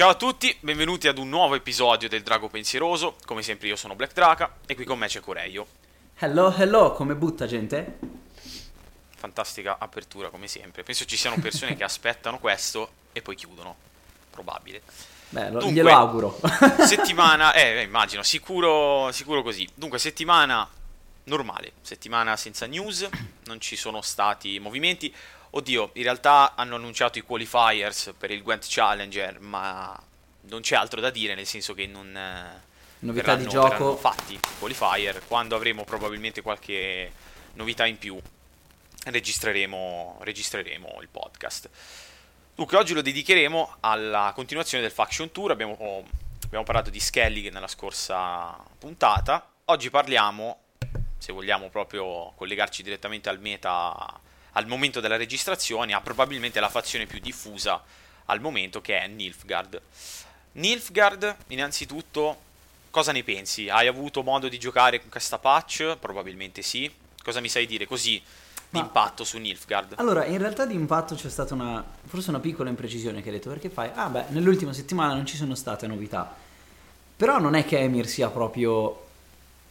Ciao a tutti, benvenuti ad un nuovo episodio del Drago Pensieroso. Come sempre io sono Black Draka e qui con me c'è Coreio. Hello, hello, come butta gente? Fantastica apertura come sempre. Penso ci siano persone che aspettano questo e poi chiudono. Probabile. Beh, lo, glielo auguro. settimana, eh, immagino, sicuro, sicuro così. Dunque, settimana normale, settimana senza news, non ci sono stati movimenti. Oddio, in realtà hanno annunciato i qualifiers per il Gwent Challenger, ma non c'è altro da dire, nel senso che non... Eh, novità verranno, di gioco. fatti i qualifier, quando avremo probabilmente qualche novità in più registreremo, registreremo il podcast. Dunque, oggi lo dedicheremo alla continuazione del Faction Tour, abbiamo, oh, abbiamo parlato di Skellig nella scorsa puntata, oggi parliamo, se vogliamo proprio collegarci direttamente al meta al momento della registrazione ha probabilmente la fazione più diffusa al momento che è Nilfgaard. Nilfgaard, innanzitutto, cosa ne pensi? Hai avuto modo di giocare con questa patch? Probabilmente sì. Cosa mi sai dire così di impatto su Nilfgaard? Allora, in realtà di impatto c'è stata una, forse una piccola imprecisione che hai detto, perché fai, ah beh, nell'ultima settimana non ci sono state novità. Però non è che Emir sia proprio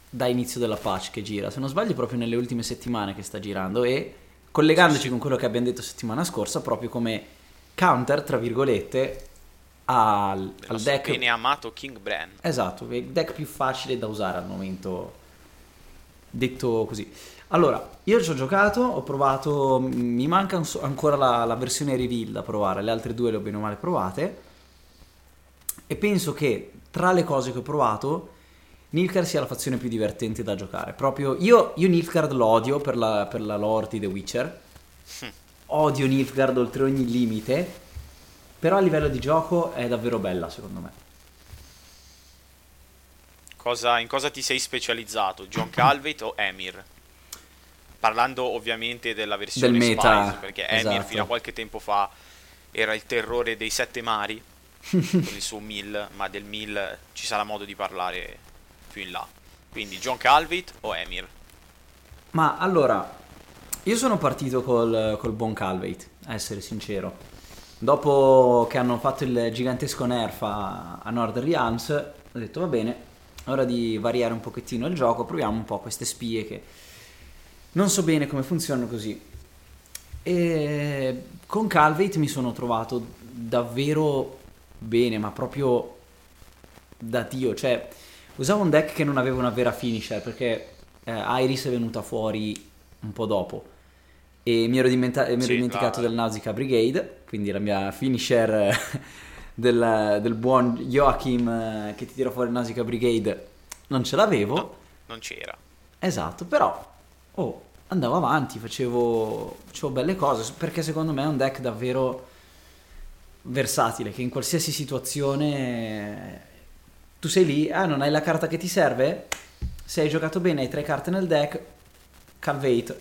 da inizio della patch che gira, se non sbaglio proprio nelle ultime settimane che sta girando e collegandoci con quello che abbiamo detto settimana scorsa, proprio come counter, tra virgolette, al, al deck... bene amato King Bran. Esatto, il deck più facile da usare al momento, detto così. Allora, io ci ho giocato, ho provato, mi manca ancora la, la versione reveal da provare, le altre due le ho bene o male provate, e penso che tra le cose che ho provato Nilfgaard sia la fazione più divertente da giocare. Proprio io, io Nilfgaard lo odio per la, per la lore di The Witcher. Hm. Odio Nilfgaard oltre ogni limite. Però a livello di gioco è davvero bella, secondo me. Cosa, in cosa ti sei specializzato? John Calveit o Emir? Parlando ovviamente della versione Del meta, Spice, perché esatto. Emir fino a qualche tempo fa era il terrore dei sette mari con il suo mill, ma del mill ci sarà modo di parlare più in là. Quindi John Calvit o Emir? Ma allora, io sono partito col, col buon Calveit, a essere sincero. Dopo che hanno fatto il gigantesco nerf a, a Northern Realms, ho detto va bene, ora di variare un pochettino il gioco, proviamo un po' queste spie che non so bene come funzionano così. E con Calveit mi sono trovato davvero bene, ma proprio da Dio, cioè Usavo un deck che non aveva una vera finisher perché eh, Iris è venuta fuori un po' dopo e mi ero, dimenta- mi ero sì, dimenticato la... del Nausicaa Brigade, quindi la mia finisher del, del, buon Joachim eh, che ti tira fuori il Nausicaa Brigade non ce l'avevo. No, non c'era. Esatto, però oh, andavo avanti, facevo, facevo belle cose perché secondo me è un deck davvero versatile che in qualsiasi situazione tu sei lì, ah non hai la carta che ti serve? Se hai giocato bene, hai tre carte nel deck, Calvate,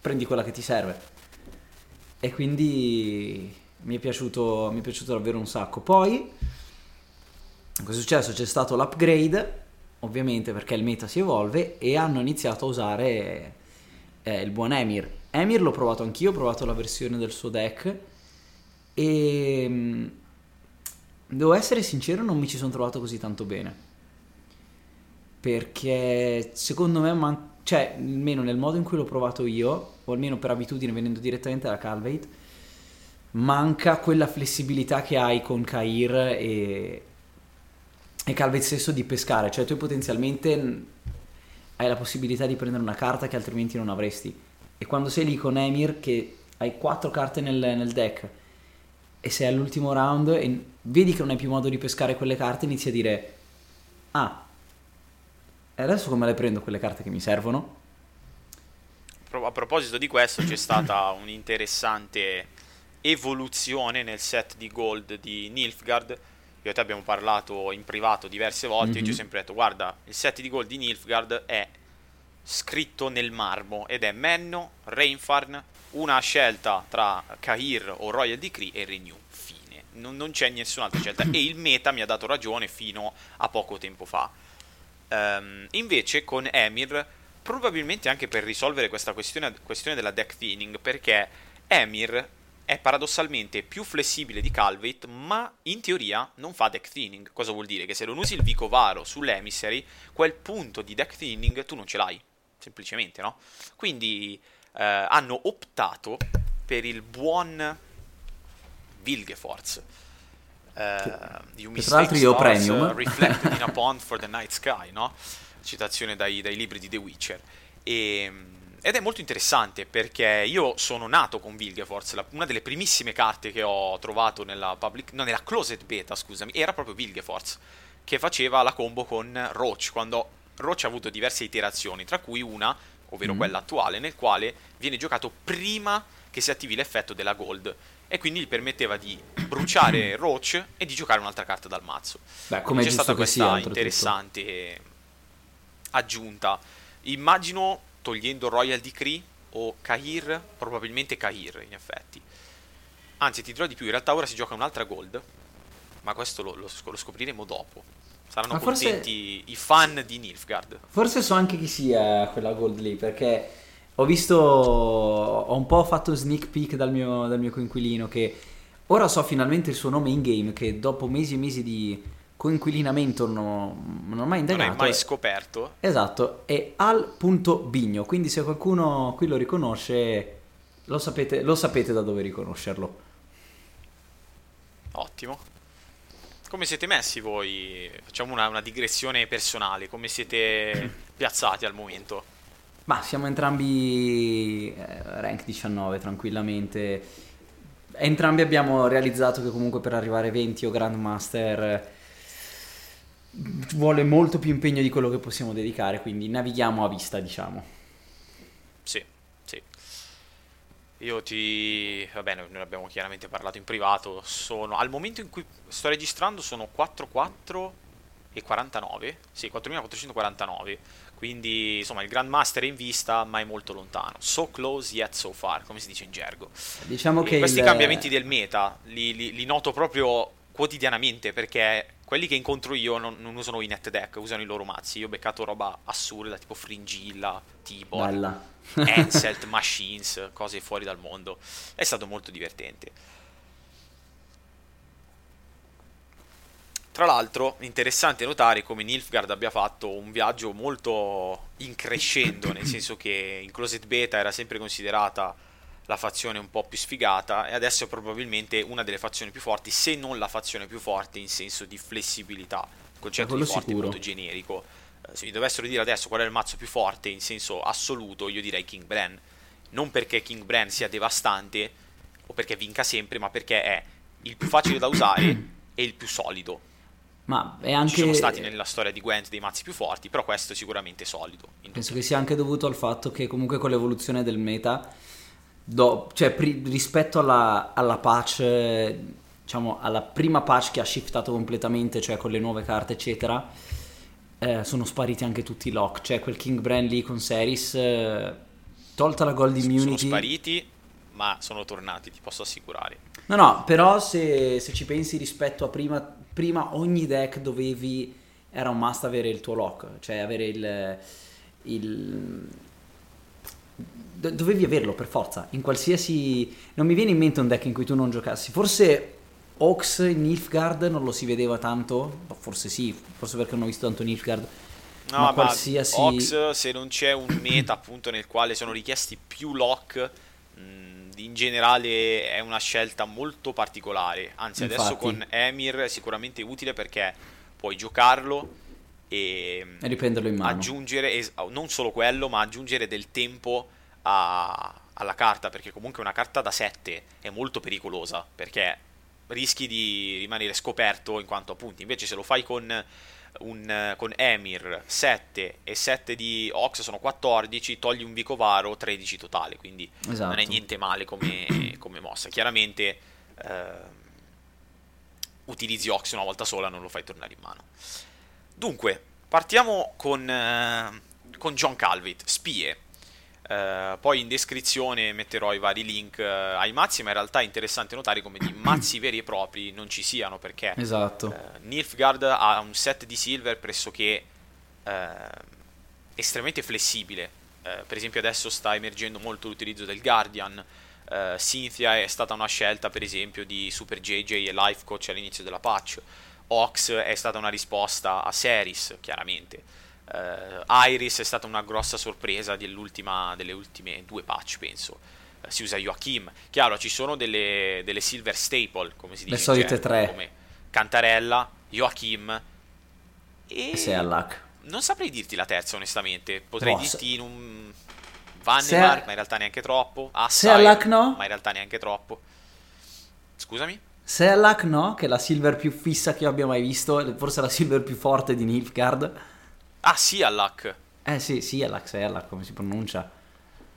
prendi quella che ti serve. E quindi mi è piaciuto, mi è piaciuto davvero un sacco. Poi, cosa è successo? C'è stato l'upgrade, ovviamente perché il meta si evolve, e hanno iniziato a usare eh, il buon Emir. Emir l'ho provato anch'io, ho provato la versione del suo deck, e mm, Devo essere sincero, non mi ci sono trovato così tanto bene. Perché secondo me, man- cioè, almeno nel modo in cui l'ho provato io, o almeno per abitudine venendo direttamente da Calvate, manca quella flessibilità che hai con Kair e, e Calvate stesso di pescare. Cioè, tu potenzialmente hai la possibilità di prendere una carta che altrimenti non avresti. E quando sei lì con Emir, che hai quattro carte nel, nel deck e sei all'ultimo round e vedi che non hai più modo di pescare quelle carte, inizi a dire ah, e adesso come le prendo quelle carte che mi servono? A proposito di questo c'è stata un'interessante evoluzione nel set di gold di Nilfgaard. Io e te abbiamo parlato in privato diverse volte mm-hmm. e ti ho sempre detto guarda, il set di gold di Nilfgaard è scritto nel marmo ed è Menno, Reinfarn, una scelta tra Kahir o Royal Decree e Renew. Fine. Non, non, c'è nessun'altra scelta. e il meta mi ha dato ragione fino a poco tempo fa. Um, invece con Emir, probabilmente anche per risolvere questa questione, questione della deck thinning, perché Emir è paradossalmente più flessibile di Calvate, ma in teoria non fa deck thinning. Cosa vuol dire? Che se non usi il Vicovaro sull'Emissary, quel punto di deck thinning tu non ce l'hai, semplicemente, no? Quindi eh, hanno optato per il buon Vilgefortz. Uh, you tra l'altro io stars, premium uh, reflected in a pond for the night sky no? citazione dai, dai libri di The Witcher e, ed è molto interessante perché io sono nato con Vilgefortz, la, una delle primissime carte che ho trovato nella public, no, nella closet beta, scusami, era proprio Vilgefortz, che faceva la combo con Roach, quando Roach ha avuto diverse iterazioni, tra cui una, ovvero mm. quella attuale, nel quale viene giocato prima che si attivi l'effetto della gold e quindi gli permetteva di bruciare Roach e di giocare un'altra carta dal mazzo. Beh, come c'è stata questa interessante aggiunta. Immagino togliendo Royal Decree o Kahir, probabilmente Kahir in effetti. Anzi, ti dirò di più, in realtà ora si gioca un'altra gold, ma questo lo, lo, lo scopriremo dopo. Saranno ma contenti forse... i fan di Nilfgaard. Forse so anche chi sia quella gold lì, perché ho visto, ho un po' fatto sneak peek dal mio, dal mio coinquilino che ora so finalmente il suo nome in game, che dopo mesi e mesi di coinquilinamento non, non ho mai indagato. Non hai mai scoperto. Esatto, è al.bigno, quindi se qualcuno qui lo riconosce, lo sapete, lo sapete da dove riconoscerlo. Ottimo. Come siete messi voi? Facciamo una, una digressione personale, come siete piazzati al momento? Ma siamo entrambi eh, rank 19 tranquillamente. Entrambi abbiamo realizzato che comunque per arrivare 20 o Grandmaster vuole molto più impegno di quello che possiamo dedicare, quindi navighiamo a vista, diciamo. Sì, sì. Io ti... va bene, noi abbiamo chiaramente parlato in privato, sono... al momento in cui sto registrando sono 4-4 e 49, sì, 4449, quindi insomma il Grandmaster è in vista ma è molto lontano. So close yet so far, come si dice in gergo. Diciamo e che questi il... cambiamenti del meta li, li, li noto proprio quotidianamente perché quelli che incontro io non, non, usano i net deck, usano i loro mazzi. Io ho beccato roba assurda tipo Fringilla, Tibor, Enselt, Machines, cose fuori dal mondo. È stato molto divertente. Tra l'altro, interessante notare come Nilfgaard abbia fatto un viaggio molto in crescendo, nel senso che in Closet Beta era sempre considerata la fazione un po' più sfigata e adesso è probabilmente una delle fazioni più forti, se non la fazione più forte in senso di flessibilità. Il concetto di forte sicuro. è molto generico. Eh, se mi dovessero dire adesso qual è il mazzo più forte in senso assoluto, io direi King Bran. Non perché King Bran sia devastante o perché vinca sempre, ma perché è il più facile da usare e il più solido. Ma è anche... Ci sono stati nella storia di Gwent dei mazzi più forti, però questo è sicuramente solido. Penso che sia anche dovuto al fatto che comunque con l'evoluzione del meta do, cioè, pri- rispetto alla, alla patch, diciamo alla prima patch che ha shiftato completamente, cioè con le nuove carte, eccetera, eh, sono spariti anche tutti i lock. Cioè, quel King Brand lì con Seris, eh, tolta la Gold Immunity. Sono spariti, ma sono tornati, ti posso assicurare. No, no, però se, se ci pensi rispetto a prima, prima ogni deck dovevi era un must avere il tuo lock, cioè avere il, il, dovevi averlo per forza, in qualsiasi... Non mi viene in mente un deck in cui tu non giocassi, forse Ox in Nilfgaard non lo si vedeva tanto, forse sì, forse perché non ho visto tanto Nilfgaard. No, ma, qualsiasi... Ox se non c'è un meta appunto nel quale sono richiesti più lock, in generale è una scelta molto particolare, anzi Infatti. adesso con Emir è sicuramente utile perché puoi giocarlo e, e riprenderlo in mano. Aggiungere, non solo quello, ma aggiungere del tempo a, alla carta, perché comunque una carta da 7 è molto pericolosa, perché rischi di rimanere scoperto in quanto appunti, invece se lo fai con, un, con Emir 7 e 7 di Ox sono 14, togli un Vicovaro 13 totale, quindi esatto. non è niente male come, come mossa. Chiaramente eh, utilizzi Ox una volta sola, non lo fai tornare in mano. Dunque, partiamo con, eh, con John Calvit, spie. Uh, poi in descrizione metterò i vari link uh, ai mazzi, ma in realtà è interessante notare come di mazzi veri e propri non ci siano perché esatto. uh, Nilfgaard ha un set di silver pressoché estremamente flessibile. per esempio, adesso sta emergendo molto l'utilizzo del Guardian. Cynthia è stata una scelta, per esempio, di Super JJ e Life Coach all'inizio della patch. Ox è stata una risposta a Seris, chiaramente. Uh, Iris è stata una grossa sorpresa delle ultime due patch, penso. Uh, si usa Joachim. Chiaro, ci sono delle, delle silver staple, come si dice. Le solite tre. Come Cantarella, Joachim e... Sei all'hack. Non saprei dirti la terza, onestamente. Potrei Boss. dirti in un... Vannemark, a... ma in realtà neanche troppo. Assire, Sealak no? Ma in realtà neanche troppo. Scusami? Sealak no, che è la silver più fissa che io abbia mai visto, forse la silver più forte di Nilfgaard. Ah, Sialak. Eh sì, Sialak, Sealak, come si pronuncia?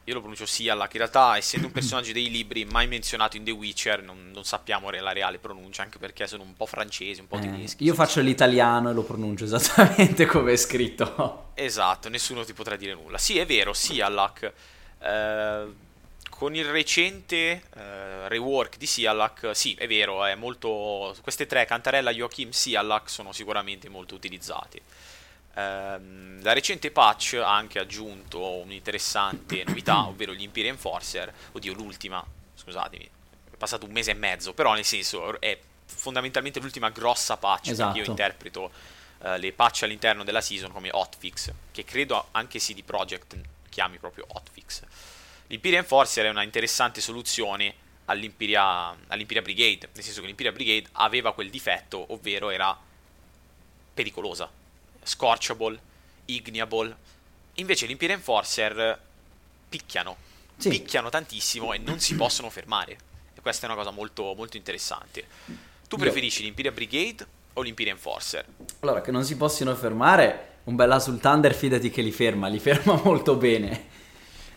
Io lo pronuncio Sialak, in realtà essendo un personaggio dei libri mai menzionato in The Witcher non, non sappiamo la reale pronuncia, anche perché sono un po' francesi, un po' eh, tedeschi. Io faccio l'italiano e lo pronuncio esattamente come è scritto. Esatto, nessuno ti potrà dire nulla. Sì, è vero, Sialak. Eh, con il recente eh, rework di Sialak, sì, è vero, è molto... queste tre, Cantarella, Joachim, Sialak, sono sicuramente molto utilizzati. Ehm, la recente patch ha anche aggiunto un'interessante novità, ovvero gli Imperial Enforcer. Oddio, l'ultima, scusatemi, è passato un mese e mezzo, però nel senso è fondamentalmente l'ultima grossa patch esatto. che io interpreto uh, le patch all'interno della season come hotfix, che credo anche CD Projekt chiami proprio hotfix. L'Imperial Enforcer è una interessante soluzione all'Imperia, all'Imperia Brigade, nel senso che l'Imperia Brigade aveva quel difetto, ovvero era pericolosa Scorchable, Igniable. Invece l'Imperial Enforcer picchiano, sì. picchiano tantissimo e non si possono fermare. E questa è una cosa molto, molto interessante. Tu preferisci Io... l'Imperial Brigade o l'Imperial Enforcer? Allora, che non si possono fermare, un bel sul Thunder fidati che li ferma, li ferma molto bene.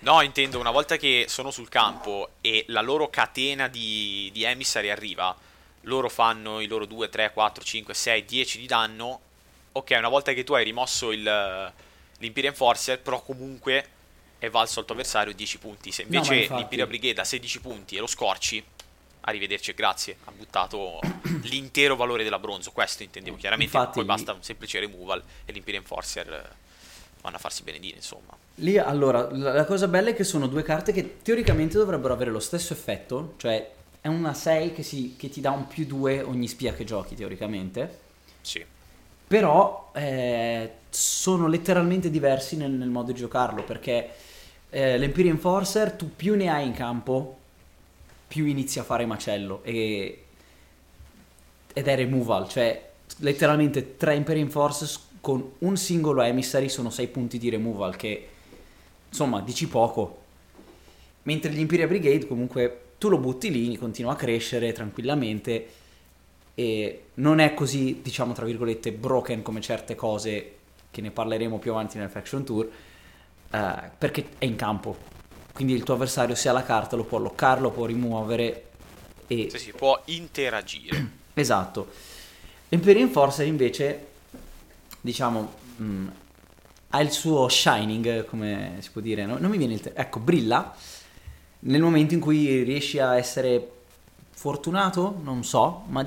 No, intendo una volta che sono sul campo e la loro catena di, di emissari arriva, loro fanno i loro 2, 3, 4, 5, 6, 10 di danno ok, una volta che tu hai rimosso il, l'Imperial Enforcer, però comunque è valso al tuo avversario 10 punti. Se invece no, l'Imperial Brigade ha 16 punti e lo scorci, arrivederci e grazie, ha buttato l'intero valore della bronzo. Questo intendevo chiaramente. Infatti, poi basta un semplice removal e l'Imperial Enforcer eh, vanno a farsi benedire, insomma. Lì allora, la cosa bella è che sono due carte che teoricamente dovrebbero avere lo stesso effetto, cioè è una 6 che, si, che ti dà un più 2 ogni spia che giochi teoricamente. Sì però eh, sono letteralmente diversi nel, nel, modo di giocarlo perché eh, l'Empire Enforcer tu più ne hai in campo più inizi a fare macello. E, ed è removal cioè letteralmente tre Empire Enforcers con un singolo emissary sono 6 punti di removal che insomma dici poco. Mentre gli Imperial Brigade comunque tu lo butti lì continua a crescere tranquillamente e non è così, diciamo, tra virgolette, broken come certe cose che ne parleremo più avanti nel Faction Tour, eh, perché è in campo. Quindi il tuo avversario se ha la carta lo può allocare, lo può rimuovere e... Sì, sì, può interagire. esatto. L'Empyrean Enforcer invece, diciamo, mh, mm, ha il suo shining, come si può dire, no? non mi viene il... Te- ecco, brilla nel momento in cui riesci a essere fortunato, non so, ma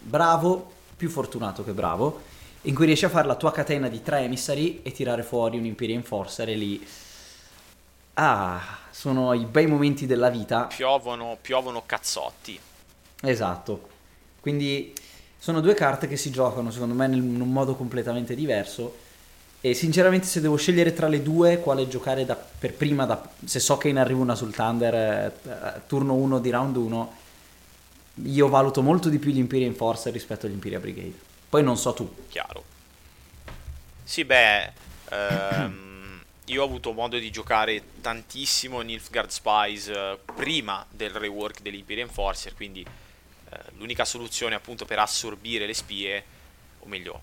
bravo, più fortunato che bravo, in cui riesci a fare la tua catena di tre emissari e tirare fuori un Imperial Enforcer e lì... Ah, sono i bei momenti della vita. Piovono, piovono cazzotti. Esatto. Quindi sono due carte che si giocano, secondo me, in un modo completamente diverso. E sinceramente, se devo scegliere tra le due, quale giocare da, per prima, da, se so che in arrivo una sul Thunder, eh, turno 1 di round 1, io valuto molto di più gli Imperial Enforcer rispetto agli Imperial Brigade. Poi non so tu. Chiaro. Sì, beh, ehm, io ho avuto modo di giocare tantissimo Nilfgaard Spies eh, prima del rework degli Imperial Enforcer, quindi eh, l'unica soluzione appunto per assorbire le spie, o meglio,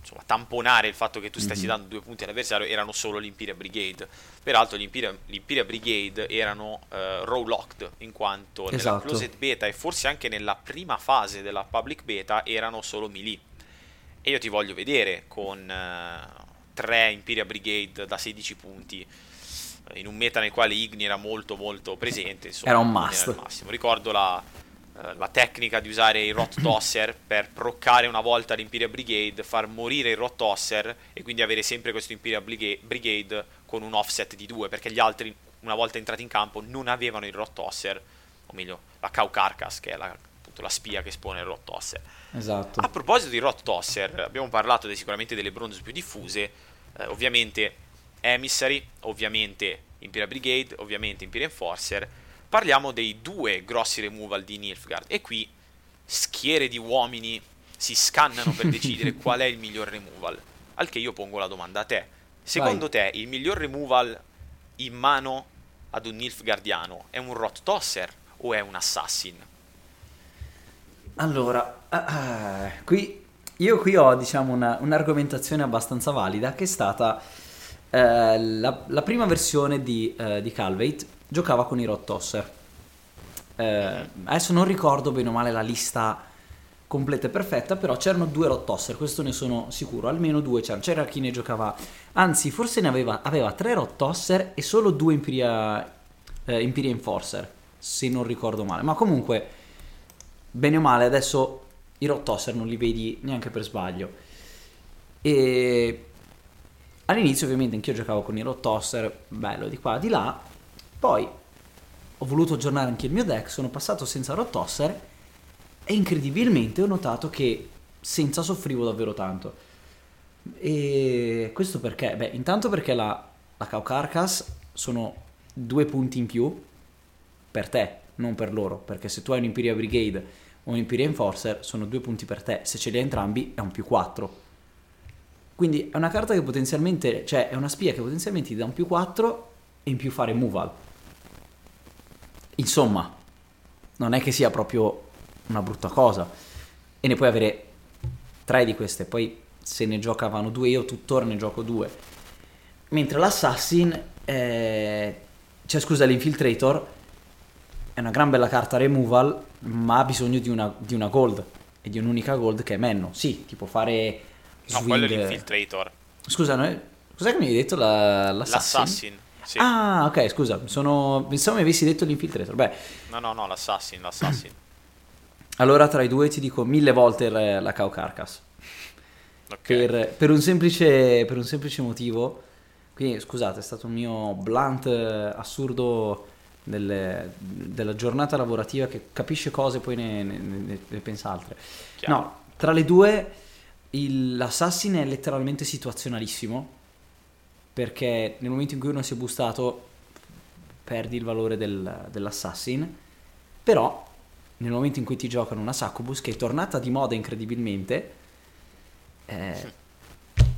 insomma, tamponare il fatto che tu stessi mm-hmm. dando due punti all'avversario erano solo l'Imperial Brigade. Peraltro l'Imperial Brigade erano uh, row locked in quanto esatto. nella closed beta e forse anche nella prima fase della public beta erano solo melee. E io ti voglio vedere con uh, tre Imperial Brigade da 16 punti in un meta nel quale Igni era molto molto presente. Insomma, era un must. Ricordo la eh, la tecnica di usare il Rot Tosser per proccare una volta l'Imperial Brigade, far morire il Rot Tosser e quindi avere sempre questo Imperial Brigade con un offset di 2 perché gli altri una volta entrati in campo non avevano il Rot Tosser, o meglio la Cow Carcass che è la, appunto, la spia che espone il Rot Tosser. Esatto. A proposito di Rot Tosser, abbiamo parlato de, sicuramente delle bronze più diffuse, eh, ovviamente Emissary, ovviamente Imperial Brigade, ovviamente Imperial Enforcer. Parliamo dei due grossi removal di Nilfgaard e qui schiere di uomini si scannano per decidere qual è il miglior removal. Al che io pongo la domanda a te. Secondo Vai. te il miglior removal in mano ad un Nilfgaardiano è un Rot Tosser o è un Assassin? Allora, uh, qui, io qui ho diciamo una, un'argomentazione abbastanza valida che è stata uh, la, la, prima versione di, uh, di Calvate giocava con i Rot Tosser. adesso non ricordo bene o male la lista completa e perfetta, però c'erano due Rot Tosser, questo ne sono sicuro, almeno due c'erano. C'era chi ne giocava, anzi forse ne aveva, aveva tre Rot Tosser e solo due Imperia, eh, Imperia Enforcer, se non ricordo male. Ma comunque, bene o male, adesso i Rot Tosser non li vedi neanche per sbaglio. E all'inizio ovviamente anch'io giocavo con i Rot Tosser, bello di qua di là, poi ho voluto aggiornare anche il mio deck, sono passato senza Rot Tosser e incredibilmente ho notato che senza soffrivo davvero tanto. E questo perché? Beh, intanto perché la, la Cow Carcass sono due punti in più per te, non per loro. Perché se tu hai un Imperial Brigade o un Imperial Enforcer, sono due punti per te. Se ce li hai entrambi, è un più 4. Quindi è una carta che potenzialmente, cioè è una spia che potenzialmente ti dà un più 4 e in più fa removal. Insomma, non è che sia proprio una brutta cosa. E ne puoi avere tre di queste, poi se ne giocavano due io tuttora ne gioco due. Mentre l'Assassin, eh, cioè scusa, l'Infiltrator è una gran bella carta removal, ma ha bisogno di una, di una gold e di un'unica gold che è Menno. Sì, ti può fare... Swing. No, quello è l'Infiltrator. Scusa, no? cos'è che mi hai detto la, l'Assassin? L'Assassin. Sì. Ah, ok, scusa, sono... pensavo mi avessi detto l'Infiltrator. Beh. No, no, no, l'Assassin, l'Assassin. Allora tra i due ti dico mille volte la Cow Carcass. Okay. Per, per, un semplice, per, un semplice, motivo. Quindi scusate, è stato un mio blunt eh, assurdo delle, della giornata lavorativa che capisce cose e poi ne, ne, ne, ne pensa altre. Chiaro. No, tra le due il, l'assassin è letteralmente situazionalissimo perché nel momento in cui uno si è bustato perdi il valore del, dell'assassin però nel momento in cui ti giocano una Succubus che è tornata di moda incredibilmente, eh,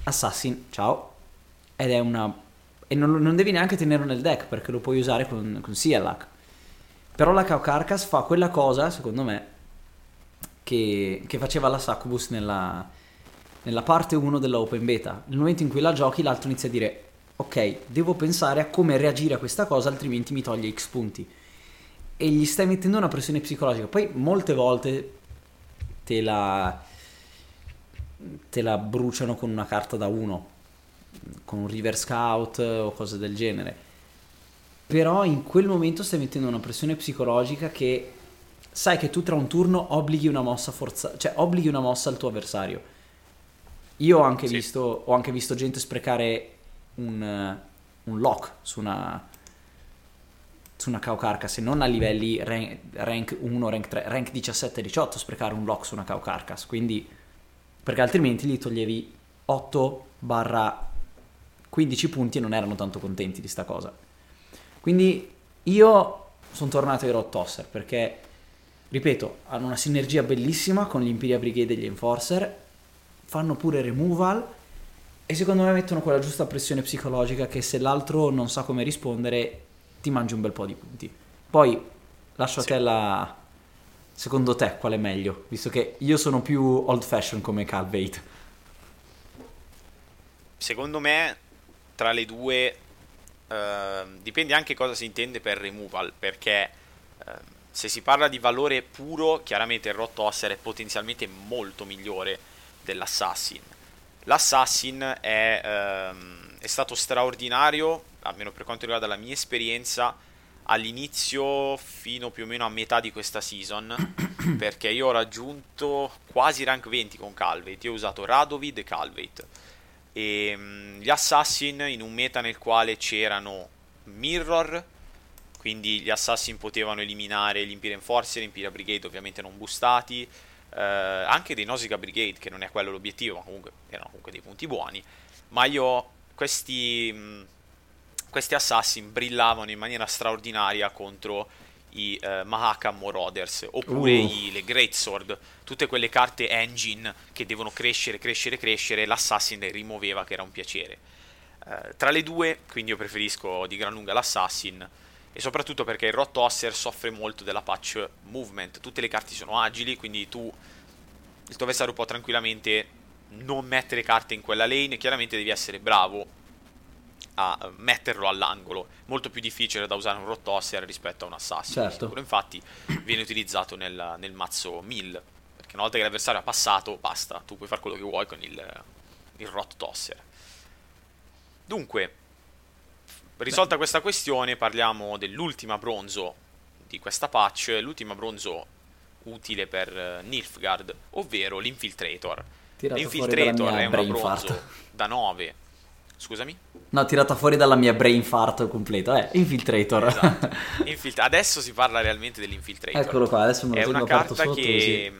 Assassin, ciao, ed è una... e non, non, devi neanche tenerlo nel deck perché lo puoi usare con, con Sialak. Però la Cow Carcass fa quella cosa, secondo me, che, che faceva la Succubus nella, nella parte 1 della Open Beta. Nel momento in cui la giochi, l'altro inizia a dire ok, devo pensare a come reagire a questa cosa, altrimenti mi toglie X punti e gli stai mettendo una pressione psicologica. Poi molte volte te la, te la bruciano con una carta da uno, con un River Scout o cose del genere. Però in quel momento stai mettendo una pressione psicologica che sai che tu tra un turno obblighi una mossa forza, cioè obblighi una mossa al tuo avversario. Io ho anche, sì. visto, ho anche visto gente sprecare un, un lock su una, su una Cow Carcass e non a livelli rank, rank 1, rank 3, rank 17-18 sprecare un lock su una Cow Carcass, quindi perché altrimenti gli toglievi 8 barra 15 punti e non erano tanto contenti di sta cosa. Quindi io sono tornato ai Rod Tosser perché, ripeto, hanno una sinergia bellissima con gli Imperial Brigade e gli Enforcer, fanno pure removal e secondo me mettono quella giusta pressione psicologica che se l'altro non sa come rispondere ti mangi un bel po' di punti. Poi lascio sì. a te la... Secondo te qual è meglio? Visto che io sono più old fashion come Calvate. Secondo me tra le due eh, dipende anche cosa si intende per removal, perché eh, se si parla di valore puro, chiaramente il Rot Osser è potenzialmente molto migliore dell'Assassin. L'Assassin è, ehm, è stato straordinario almeno per quanto riguarda la mia esperienza, all'inizio fino più o meno a metà di questa season, perché io ho raggiunto quasi rank 20 con Calvate, io ho usato Radovid e Calvate. E um, gli Assassin in un meta nel quale c'erano Mirror, quindi gli assassin potevano eliminare l'Imperial Enforcer, l'Imperial Brigade ovviamente non boostati, eh, anche dei Nausicaa Brigade, che non è quello l'obiettivo, ma comunque erano comunque dei punti buoni, ma io questi, mh, questi assassin brillavano in maniera straordinaria contro i uh, Mahakam Marauders oppure uh. i, le Great Sword, tutte quelle carte engine che devono crescere, crescere, crescere, l'assassin le rimuoveva che era un piacere. Uh, tra le due, quindi io preferisco di gran lunga l'assassin e soprattutto perché il Rot Tosser soffre molto della patch movement, tutte le carte sono agili, quindi tu il tuo avversario può tranquillamente non mettere carte in quella lane, chiaramente devi essere bravo a metterlo all'angolo. Molto più difficile da usare un Rottosser rispetto a un Assassin. Certo. Infatti viene utilizzato nel, nel mazzo 1000. Perché una volta che l'avversario ha passato, basta. Tu puoi fare quello che vuoi con il, il Rot Tosser. Dunque, risolta Beh. questa questione, parliamo dell'ultima bronzo di questa patch. L'ultima bronzo utile per Nilfgaard, ovvero l'Infiltrator. Tirato L'Infiltrator è una bronzo da 9 Scusami? No, tirata fuori dalla mia brain fart completa. Eh, Infiltrator. Esatto. Infilt- adesso si parla realmente dell'Infiltrator. Eccolo qua, adesso me lo È una carta che così.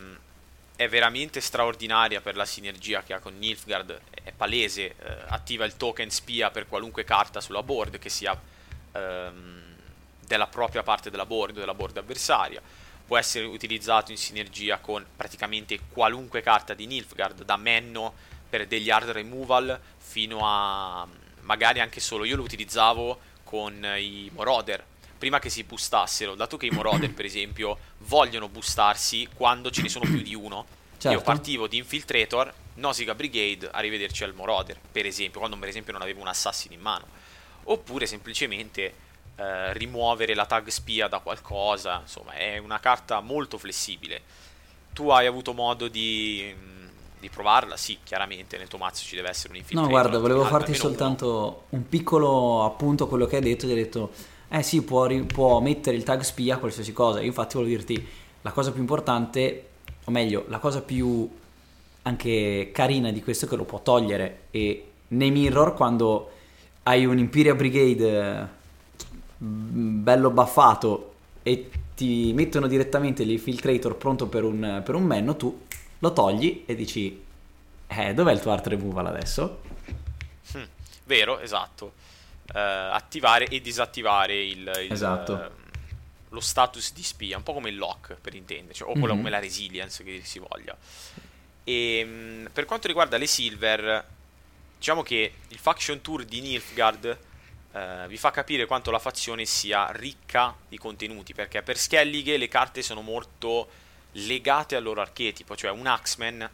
È veramente straordinaria per la sinergia che ha con Nilfgaard. È palese, eh, attiva il token spia per qualunque carta sulla board che sia ehm, della propria parte della board, della board avversaria. Può essere utilizzato in sinergia con praticamente qualunque carta di Nilfgaard, da Menno per degli hard removal fino a magari anche solo io lo utilizzavo con i Moroder prima che si boostassero, dato che i Moroder per esempio vogliono boostarsi quando ce ne sono più di uno. Certo. Io partivo di Infiltrator, Nausicaa Brigade, arrivederci al Moroder, per esempio, quando per esempio non avevo un assassin in mano. Oppure semplicemente eh, rimuovere la tag spia da qualcosa, insomma, è una carta molto flessibile. Tu hai avuto modo di di provarla, sì, chiaramente nel tuo mazzo ci deve essere un infiltrator. No, guarda, volevo farti soltanto uno. un piccolo appunto a quello che hai detto, ti hai detto, eh sì, può, può mettere il tag spia, qualsiasi cosa. Io infatti volevo dirti, la cosa più importante, o meglio, la cosa più anche carina di questo è che lo può togliere e nei mirror quando hai un Imperial Brigade mm, bello buffato e ti mettono direttamente l'infiltrator pronto per un, per un menno, tu lo togli e dici, eh, dov'è il tuo art removal adesso? Hm, vero, esatto. Uh, attivare e disattivare il, il esatto. uh, lo status di spia, un po' come il lock per intenderci, o mm-hmm. come la resilience che si voglia. E um, per quanto riguarda le silver, diciamo che il faction tour di Nilfgaard uh, vi fa capire quanto la fazione sia ricca di contenuti, perché per Skellige le carte sono molto legate al loro archetipo, cioè un Axeman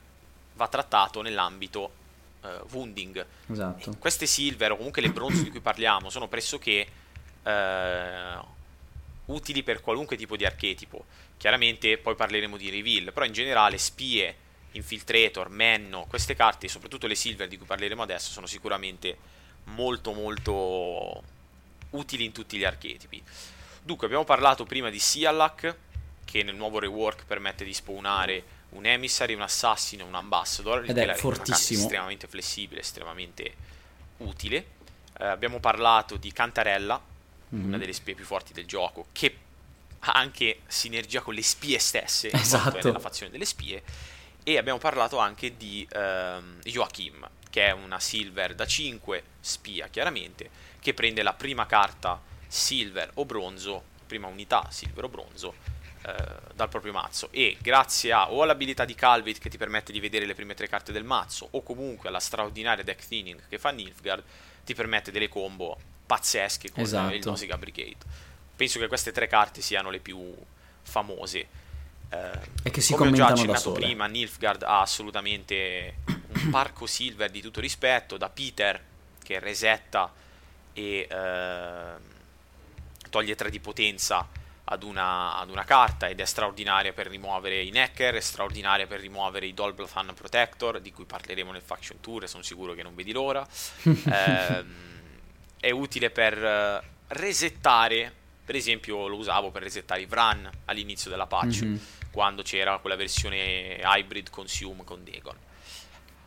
va trattato nell'ambito uh, wounding. Esatto. Queste silver o comunque le bronze di cui parliamo sono pressoché uh, utili per qualunque tipo di archetipo. Chiaramente poi parleremo di reveal, però in generale spie, infiltrator, menno, queste carte, soprattutto le silver di cui parleremo adesso, sono sicuramente molto molto utili in tutti gli archetipi. Dunque abbiamo parlato prima di Sialak, che nel nuovo rework permette di spawnare un emissary, un assassino, un ambassador, ed è fortissimo, estremamente flessibile, estremamente utile. Eh, abbiamo parlato di Cantarella, mm-hmm. una delle spie più forti del gioco, che ha anche sinergia con le spie stesse, esatto. nella fazione delle spie. E abbiamo parlato anche di ehm, Joachim, che è una silver da 5, spia chiaramente, che prende la prima carta silver o bronzo, prima unità silver o bronzo, dal proprio mazzo. E grazie a o all'abilità di Calvit che ti permette di vedere le prime tre carte del mazzo o comunque alla straordinaria deck thinning che fa Nilfgaard ti permette delle combo pazzesche con esatto. il Nausicaa Brigade penso che queste tre carte siano le più famose. Eh, e che si come ho già accennato prima Nilfgaard ha assolutamente un parco silver di tutto rispetto da Peter che resetta e eh, toglie 3 di potenza ad una, ad una, carta ed è straordinaria per rimuovere i Necker, è straordinaria per rimuovere i Dolblathan Protector, di cui parleremo nel Faction Tour sono sicuro che non vedi l'ora. eh, è utile per eh, resettare, per esempio lo usavo per resettare i Vran all'inizio della patch, mm-hmm. quando c'era quella versione hybrid consume con Dagon.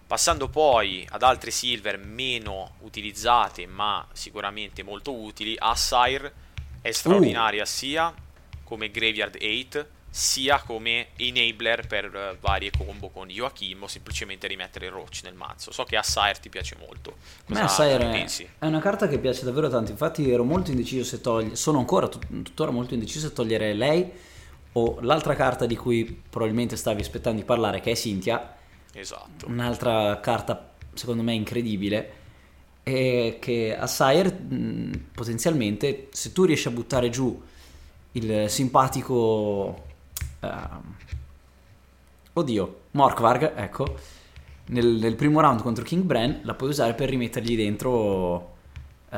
Passando poi ad altre silver meno utilizzate ma sicuramente molto utili, Assire è straordinaria uh. sia come Graveyard 8 sia come enabler per uh, varie combo con Joachim o semplicemente rimettere il Roach nel mazzo. So che a Sire ti piace molto. Cosa Sire pensi? È una carta che piace davvero tanto. Infatti, ero molto indeciso se togliere. Sono ancora tut- tuttora molto indeciso se togliere lei o l'altra carta di cui probabilmente stavi aspettando di parlare, che è Cynthia. Esatto. Un'altra carta, secondo me, incredibile. E che a Sire, potenzialmente, se tu riesci a buttare giù il simpatico Uh, oddio, Morkvarg, ecco, nel, nel, primo round contro King Bran la puoi usare per rimettergli dentro... Uh,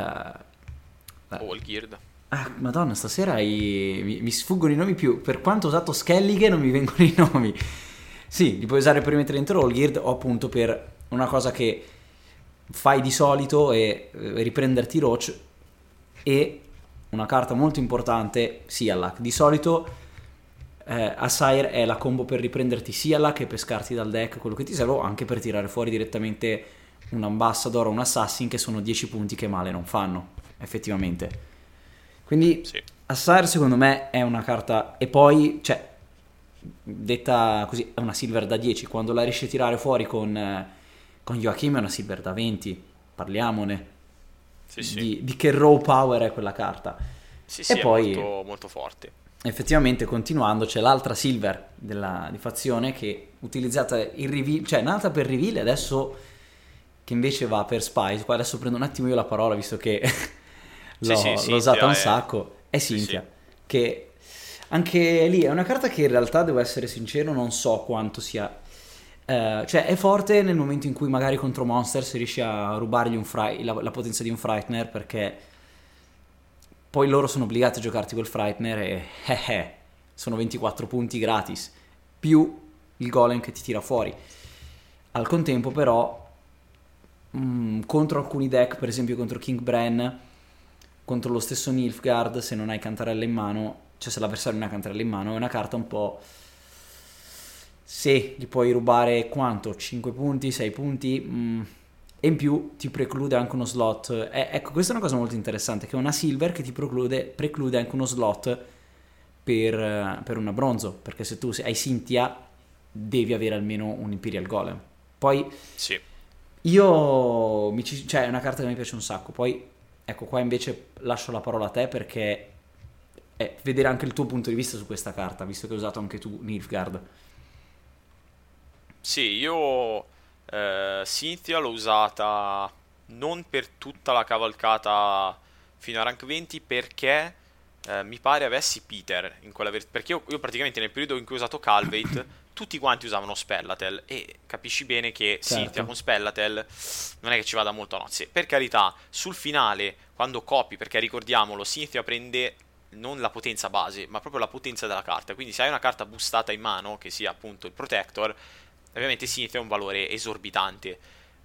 uh, Olgird. Ah, madonna, stasera hai... mi, mi, sfuggono i nomi più. Per quanto ho usato Skellige non mi vengono i nomi. Sì, li puoi usare per rimettere dentro Olgird o appunto per una cosa che fai di solito e eh, riprenderti Roach e una carta molto importante, Sialak. Di solito eh, Asire è la combo per riprenderti sia là che pescarti dal deck quello che ti serve o anche per tirare fuori direttamente un ambassador o un assassin che sono 10 punti che male non fanno effettivamente quindi sì. Asire secondo me è una carta e poi cioè detta così è una silver da 10 quando la riesci a tirare fuori con, eh, con Joachim è una silver da 20 parliamone sì, sì. Di, di, che raw power è quella carta. Sì, sì, e poi molto, molto forte. Effettivamente continuando c'è l'altra silver della, di fazione che utilizzata in reveal, cioè nata per reveal adesso che invece va per spice, qua adesso prendo un attimo io la parola visto che l'ho, sì, l'ho usata un sacco, è Cynthia, che anche lì è una carta che in realtà devo essere sincero non so quanto sia... Uh, cioè è forte nel momento in cui magari contro monster si riesce a rubargli fri- la, la potenza di un Frightener perché poi loro sono obbligati a giocarti col Frightener e eh, eh, sono 24 punti gratis, più il golem che ti tira fuori. Al contempo però, mh, mm, contro alcuni deck, per esempio contro King Bran, contro lo stesso Nilfgaard, se non hai cantarella in mano, cioè se l'avversario non ha cantarella in mano, è una carta un po'... Se gli puoi rubare quanto? 5 punti, 6 punti? Mm, e in più ti preclude anche uno slot. Eh, ecco, questa è una cosa molto interessante, che è una silver che ti preclude, preclude anche uno slot per, per, una bronzo, perché se tu hai Cynthia devi avere almeno un Imperial Golem. Poi sì. io ci, cioè è una carta che mi piace un sacco. Poi ecco qua invece lascio la parola a te perché è vedere anche il tuo punto di vista su questa carta, visto che hai usato anche tu Nilfgaard. Sì, io eh, Cynthia l'ho usata non per tutta la cavalcata fino a rank 20 perché eh, mi pare avessi Peter in quella ver- perché io, io, praticamente nel periodo in cui ho usato Calvate tutti quanti usavano Spellatel e capisci bene che certo. Cynthia con Spellatel non è che ci vada molto a nozze. Per carità, sul finale, quando copi, perché ricordiamolo, Cynthia prende non la potenza base, ma proprio la potenza della carta. Quindi se hai una carta boostata in mano, che sia appunto il Protector, Ovviamente Sinith ha un valore esorbitante,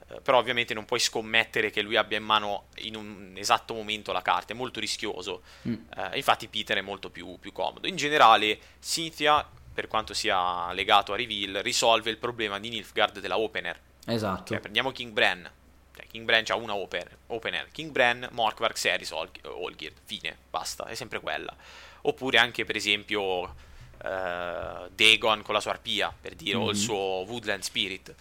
eh, però ovviamente non puoi scommettere che lui abbia in mano in un esatto momento la carta, è molto rischioso. Mm. Eh, infatti Peter è molto più, più, comodo. In generale, Cynthia, per quanto sia legato a Reveal, risolve il problema di Nilfgaard della opener. Esatto. Cioè, prendiamo King Bran. Cioè, King Bran ha una opener, opener. King Bran, Morkvark, Seris, Olgir. Fine, basta, è sempre quella. Oppure anche, per esempio uh, Dagon con la sua arpia, per dire, mm-hmm. o il mhm. suo Woodland Spirit.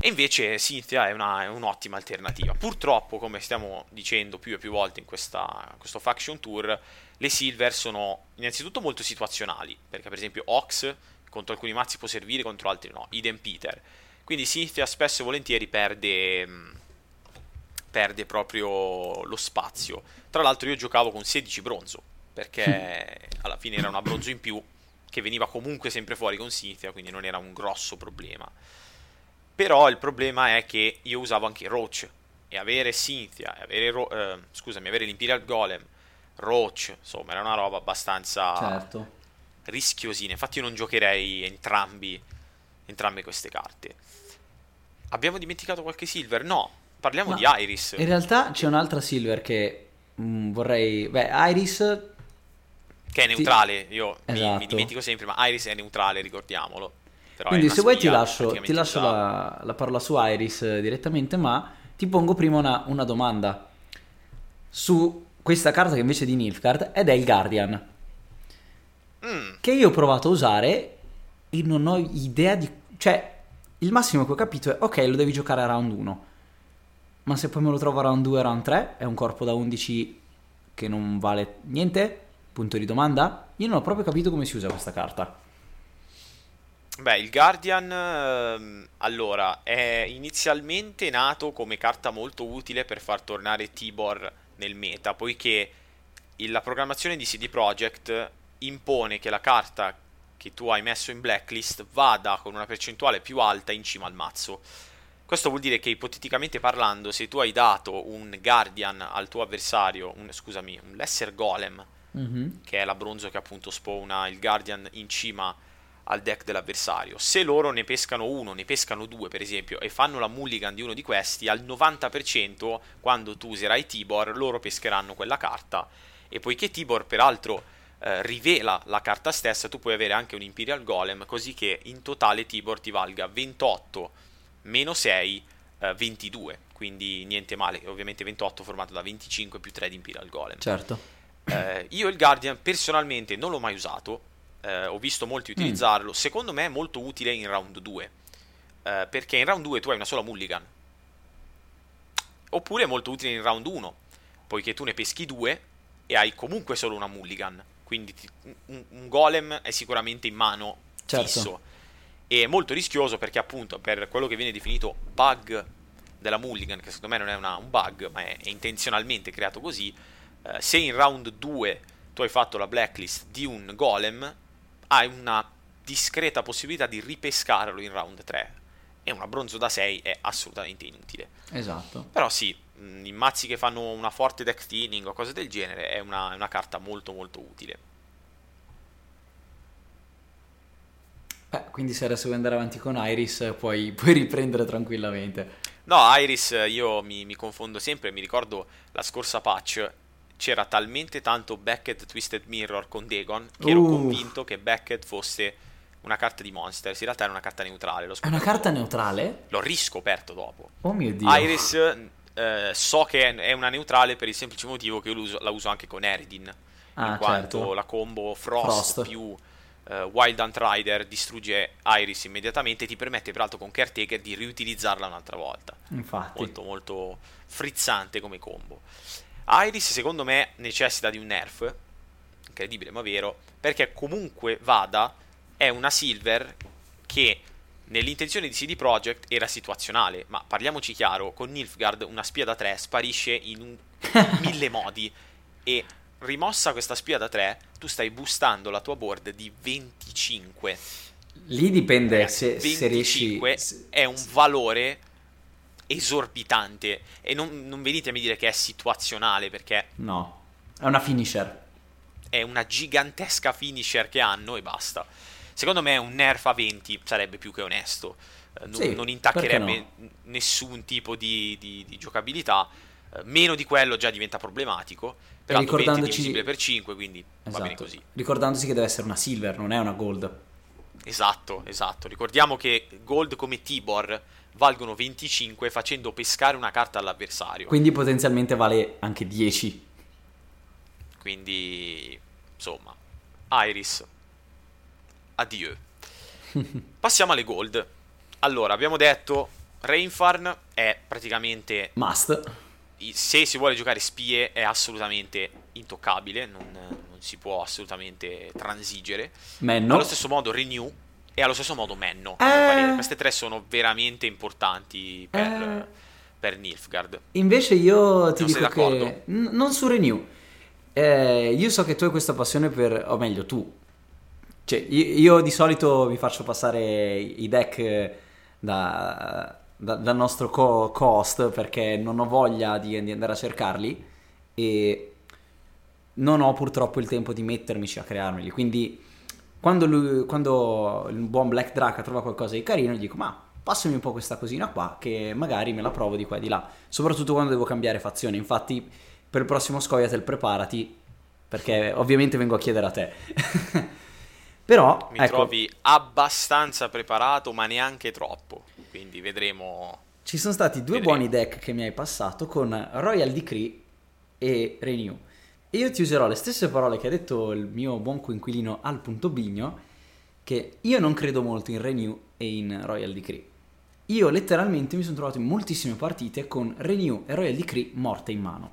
E invece Cynthia è, una, è, un'ottima alternativa. Purtroppo, come stiamo dicendo più e più volte in questa, questo Faction Tour, le Silver sono innanzitutto molto situazionali, perché per esempio Ox contro alcuni mazzi può servire, contro altri no, idem Peter. Quindi Cynthia spesso e volentieri perde, perde proprio lo spazio. Tra l'altro io giocavo con 16 bronzo, perché alla fine era una bronzo in più che veniva comunque sempre fuori con Cynthia, quindi non era un grosso problema. Però il problema è che io usavo anche Roach e avere Cynthia, e avere, Ro- eh, scusami, avere l'Imperial Golem, Roach, insomma, era una roba abbastanza certo. rischiosina. Infatti io non giocherei entrambi, entrambe queste carte. Abbiamo dimenticato qualche silver? No, parliamo Ma di Iris. In realtà c'è un'altra silver che mh, mm, vorrei... Beh, Iris che è neutrale, io esatto. mi, mi, esatto. dimentico sempre, ma Iris è neutrale, ricordiamolo. Però Quindi se vuoi ti lascio, ti lascio la, la, parola su Iris direttamente, ma ti pongo prima una, una domanda su questa carta che invece è di Nilfgaard ed è il Guardian. Mm, Che io ho provato a usare e non ho idea di... Cioè, il massimo che ho capito è, ok, lo devi giocare a round 1. Ma se poi me lo trovo a round 2 e round 3, è un corpo da 11 che non vale niente? Punto di domanda? Io non ho proprio capito come si usa questa carta. Beh, il Guardian, ehm, allora, è inizialmente nato come carta molto utile per far tornare Tibor nel meta, poiché la programmazione di CD Projekt impone che la carta che tu hai messo in blacklist vada con una percentuale più alta in cima al mazzo. Questo vuol dire che ipoteticamente parlando, se tu hai dato un Guardian al tuo avversario, un, scusami, un Lesser Golem, Mhm. che è la bronzo che appunto spawna il Guardian in cima al deck dell'avversario. Se loro ne pescano uno, ne pescano due per esempio, e fanno la mulligan di uno di questi, al 90% quando tu userai Tibor, loro pescheranno quella carta. E poiché Tibor peraltro eh, rivela la carta stessa, tu puoi avere anche un Imperial Golem, così che in totale Tibor ti valga 28 meno 6, eh, 22. Quindi niente male, ovviamente 28 formato da 25 più 3 di Imperial Golem. Certo. Eh, io il Guardian personalmente non l'ho mai usato, eh, ho visto molti utilizzarlo, secondo me è molto utile in round 2, eh, perché in round 2 tu hai una sola mulligan, oppure è molto utile in round 1, poiché tu ne peschi due e hai comunque solo una mulligan, quindi ti- un, un golem è sicuramente in mano Certo. fisso, e è molto rischioso perché appunto per quello che viene definito bug della mulligan, che secondo me non è una- un bug, ma è, è intenzionalmente creato così, eh, se in round 2 tu hai fatto la blacklist di un golem, hai una discreta possibilità di ripescarlo in round 3. E una bronzo da 6 è assolutamente inutile. Esatto. Però sì, mh, in mazzi che fanno una forte deck thinning o cose del genere, è una, è una carta molto molto utile. Beh, quindi se adesso vuoi andare avanti con Iris puoi, puoi riprendere tranquillamente. No, Iris, io mi, mi confondo sempre, mi ricordo la scorsa patch, c'era talmente tanto Beckett Twisted Mirror con Dagon che ero Uh. convinto che Beckett fosse una carta di Monsters, in realtà era una carta neutrale, l'ho È una carta dopo. neutrale? L'ho riscoperto dopo. Oh mio dio. Iris eh, so che è- una neutrale per il semplice motivo che io la uso anche con Eridin, Ah, in quanto certo. la combo Frost, Frost. più eh, Wild Hunt Rider distrugge Iris immediatamente e ti permette peraltro con Caretaker di riutilizzarla un'altra volta. Infatti. Molto molto frizzante come combo. Iris secondo me necessita di un nerf, incredibile ma vero, perché comunque vada è una silver che nell'intenzione di CD Projekt era situazionale, ma parliamoci chiaro, con Nilfgaard una spia da 3 sparisce in un- mille modi. E rimossa questa spia da 3 tu stai boostando la tua board di 25. Lì dipende Ragazzi, se, se riesci... 25 se- è un valore esorbitante e non, non venitemi a dire che è situazionale perché No, è una finisher. è una gigantesca finisher che hanno e basta. Secondo me un nerf a 20 sarebbe più che onesto. Eh, non, Sì, non intaccherebbe perché n- nessun tipo di, di- di giocabilità. Eh, meno di quello già diventa problematico. 20 è ricordandoci- divisibile per 5, quindi va bene Esatto. così. Ricordandosi che deve essere una silver, non è una gold. Esatto, esatto. Ricordiamo che gold come Tibor valgono 25 facendo pescare una carta all'avversario. Quindi potenzialmente vale anche 10. Quindi, insomma, Iris, addio. Passiamo alle gold. Allora, abbiamo detto, Rainfarn è praticamente, Must. se si vuole giocare spie, è assolutamente intoccabile, non, non si può assolutamente transigere. Menno. Allo stesso modo Renew e allo stesso modo Menno. Eh. Queste tre sono veramente importanti per, Eh. per Nilfgaard. Invece io ti Non dico che... n- non su Renew. Eh, io so che tu hai questa passione per... O meglio, tu. Cioè, io, io di solito vi faccio passare i deck da, da- dal nostro co- co-host perché non ho voglia di, di andare a cercarli e non ho purtroppo il tempo di mettermici a crearmeli. Quindi quando, lui- quando il buon Black Draca trova qualcosa di carino, gli dico: Ma passami un po' questa cosina qua, che magari me la provo di qua e di là. Soprattutto quando devo cambiare fazione. Infatti, per il prossimo Scoiatel, preparati, perché ovviamente vengo a chiedere a te. Però, Mi ecco, trovi abbastanza preparato, ma neanche troppo. Quindi vedremo. ci sono stati due Vedremo. buoni deck che mi hai passato con Royal Decree e Renew. E io ti userò le stesse parole che ha detto il mio buon coinquilino al punto Bigno, che io non credo molto in Renew e in Royal Decree. Io letteralmente mi sono trovato in moltissime partite con Renew e Royal Decree morte in mano.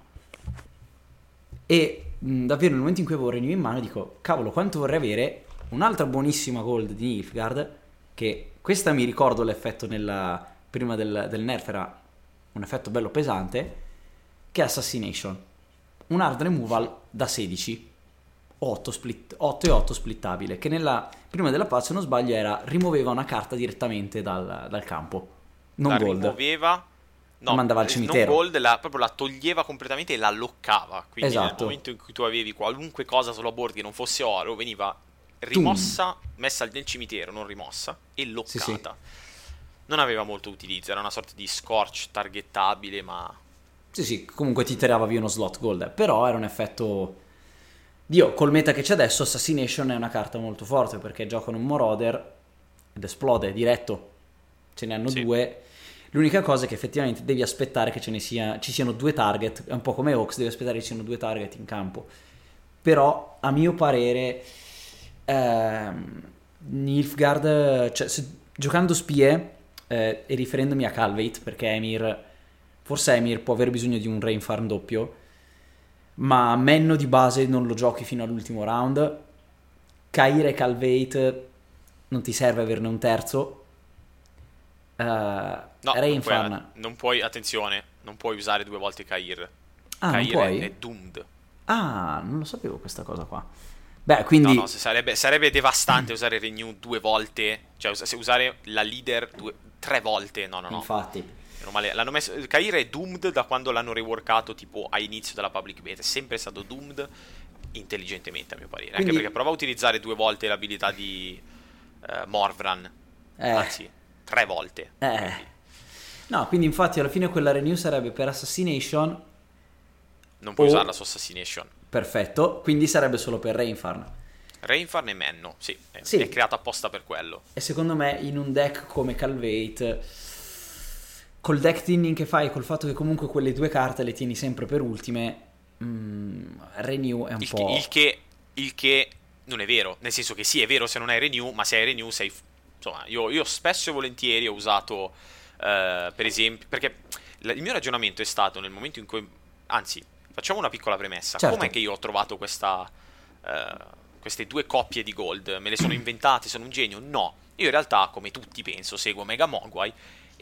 E mh, davvero nel momento in cui avevo Renew in mano dico, cavolo, quanto vorrei avere un'altra buonissima gold di Nilfgaard, che questa mi ricordo l'effetto nella, prima del, del nerf era un effetto bello pesante, che è Assassination. Un hard removal da 16, 8, split, 8 e 8 splittabile, che nella, prima della patch, se non sbaglio, era rimuoveva una carta direttamente dal, dal campo. Non la gold. rimuoveva No, mandava al eh, cimitero. Non gold, la, proprio la toglieva completamente e la loccava. Quindi nel Esatto. momento in cui tu avevi qualunque cosa sulla board che non fosse oro, veniva rimossa, messa nel cimitero, non rimossa, e loccata. Sì, sì. Non aveva molto utilizzo, era una sorta di scorch targettabile, ma Sì, sì, comunque ti tirava via uno slot gold, però era un effetto... Dio, col meta che c'è adesso, Assassination è una carta molto forte perché giocano un Moroder ed esplode diretto. Ce ne hanno Sì. due. L'unica cosa è che effettivamente devi aspettare che ce ne sia, ci siano due target, è un po' come Ox, devi aspettare che ci siano due target in campo. Però, a mio parere, ehm, Nilfgaard, cioè, se- giocando spie eh, e riferendomi a Calvate, perché Emir, forse Emir può aver bisogno di un Rain Farm doppio, ma Menno di base non lo giochi fino all'ultimo round. Kair e Calvate non ti serve averne un terzo. Eh, no, Rain non puoi, Farm. non puoi- attenzione, non puoi usare due volte Kair. Ah, non Kair puoi? è, doomed. Ah, non lo sapevo questa cosa qua. Beh, quindi... No, no, sarebbe, sarebbe devastante usare Renew due volte, cioè se usare la leader due- tre volte, no, no, no. Infatti. Meno male. L'hanno messo, Kair è doomed da quando l'hanno reworkato tipo a inizio della public beta. È sempre stato doomed intelligentemente, a mio parere. Quindi- Anche perché prova a utilizzare due volte l'abilità di eh, Morvran. Eh. Anzi, tre volte. Eh. No, quindi infatti alla fine quella renew sarebbe per Assassination. Non puoi O- usarla su Assassination. Perfetto. Quindi sarebbe solo per Rainfarm. Rainfarn e Menno, sì, è, Sì. è creata apposta per quello. E secondo me in un deck come Calvate, col deck thinning che fai, col fatto che comunque quelle due carte le tieni sempre per ultime, mm, Renew è un Il che, po'... il che, il che non è vero, nel senso che sì, è vero se non hai Renew, ma se hai Renew sei... Insomma, io, io spesso e volentieri ho usato, eh, per esempio, perché il mio ragionamento è stato nel momento in cui... Anzi, facciamo una piccola premessa. Certo. Com'è che io ho trovato questa... eh, queste due coppie di gold? Me le sono inventate, sono un genio? No. Io in realtà, come tutti penso, seguo Mega Mogwai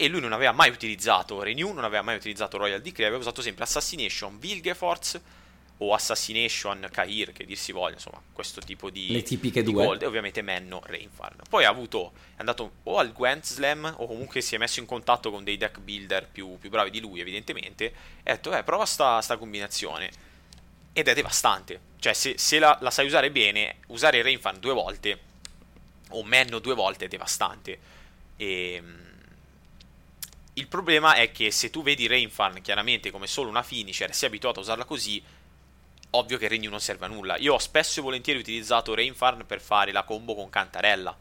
e lui non aveva mai utilizzato Renew, non aveva mai utilizzato Royal Decree, aveva usato sempre Assassination, Vilgeforce o Assassination, Kair, che dir si voglia, insomma, questo tipo di, Le tipiche di due. gold, e ovviamente Menno, Rainfarn. Poi ha avuto, è andato o al Gwent Slam, o comunque si è messo in contatto con dei deck builder più, più bravi di lui, evidentemente, e ha detto, eh, prova sta, sta combinazione. Ed è devastante. Cioè, se, se la, la sai usare bene, usare Rainfarn due volte, o Menno due volte, è devastante. E... Il problema è che se tu vedi Rainfarn chiaramente come solo una finisher sei abituato a usarla così, ovvio che Renew non serve a nulla. Io ho spesso e volentieri utilizzato Rainfarn per fare la combo con Cantarella.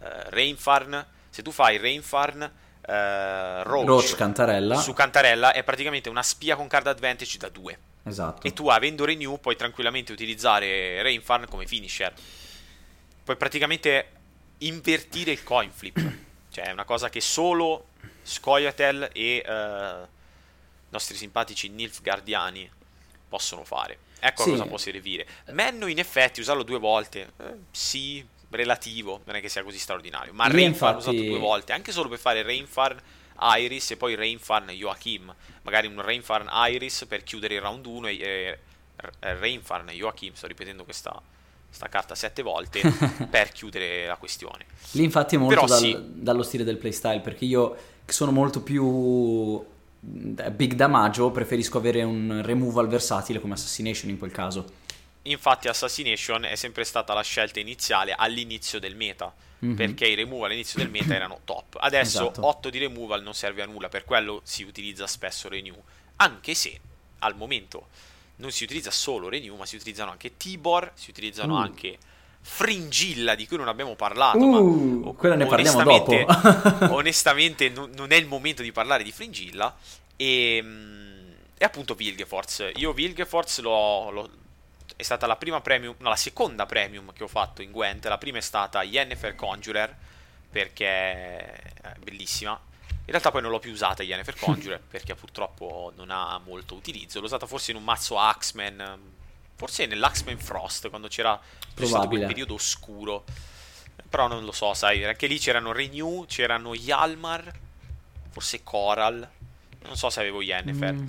Eh, Rainfarn, se tu fai Rainfarn, eh, Roach, Roach, Cantarella. su Cantarella è praticamente una spia con card advantage da 2. Esatto. E tu avendo Renew puoi tranquillamente utilizzare Rainfarn come finisher. Puoi praticamente invertire il coin flip. cioè è una cosa che solo Scoia'tael e eh, i nostri simpatici Nilfgaardiani possono fare. Ecco Sì. a cosa può servire. Menno in effetti usarlo due volte, eh, sì, relativo, non è che sia così straordinario. Ma Io Rainfarn infatti- usato due volte, anche solo per fare Rainfarn Iris e poi Rainfarn Joachim. Magari un Rainfarn Iris per chiudere il round 1 e e Rainfarn Joachim, sto ripetendo questa, questa carta sette volte per chiudere la questione. Lì infatti è molto dal- sì. dallo stile del playstyle, perché io che sono molto più eh, big damaggio, preferisco avere un removal versatile come Assassination in quel caso. Infatti Assassination è sempre stata la scelta iniziale all'inizio del meta, Mhm. perché i removal all'inizio del meta erano top. Adesso Esatto. 8 di removal non serve a nulla, per quello si utilizza spesso Renew, anche se al momento non si utilizza solo Renew, ma si utilizzano anche Tibor, si utilizzano Uh. anche Fringilla, di cui non abbiamo parlato, Uh, ma quella ne parliamo dopo. onestamente non, non è il momento di parlare di Fringilla e, mm, e appunto Vilgeforce io Vilgeforce l'ho, l'ho- è stata la prima premium, no, la seconda premium che ho fatto in Gwent. La prima è stata Yennefer Conjurer, perché è bellissima. In realtà poi non l'ho più usata Yennefer Conjurer, perché purtroppo non ha molto utilizzo. L'ho usata forse in un mazzo Axeman, forse nell'Axeman Frost, quando c'era stato quel periodo oscuro. Però non lo so, sai, anche lì c'erano Renew, c'erano Yalmar, forse Coral. Non so se avevo Yennefer. Mm.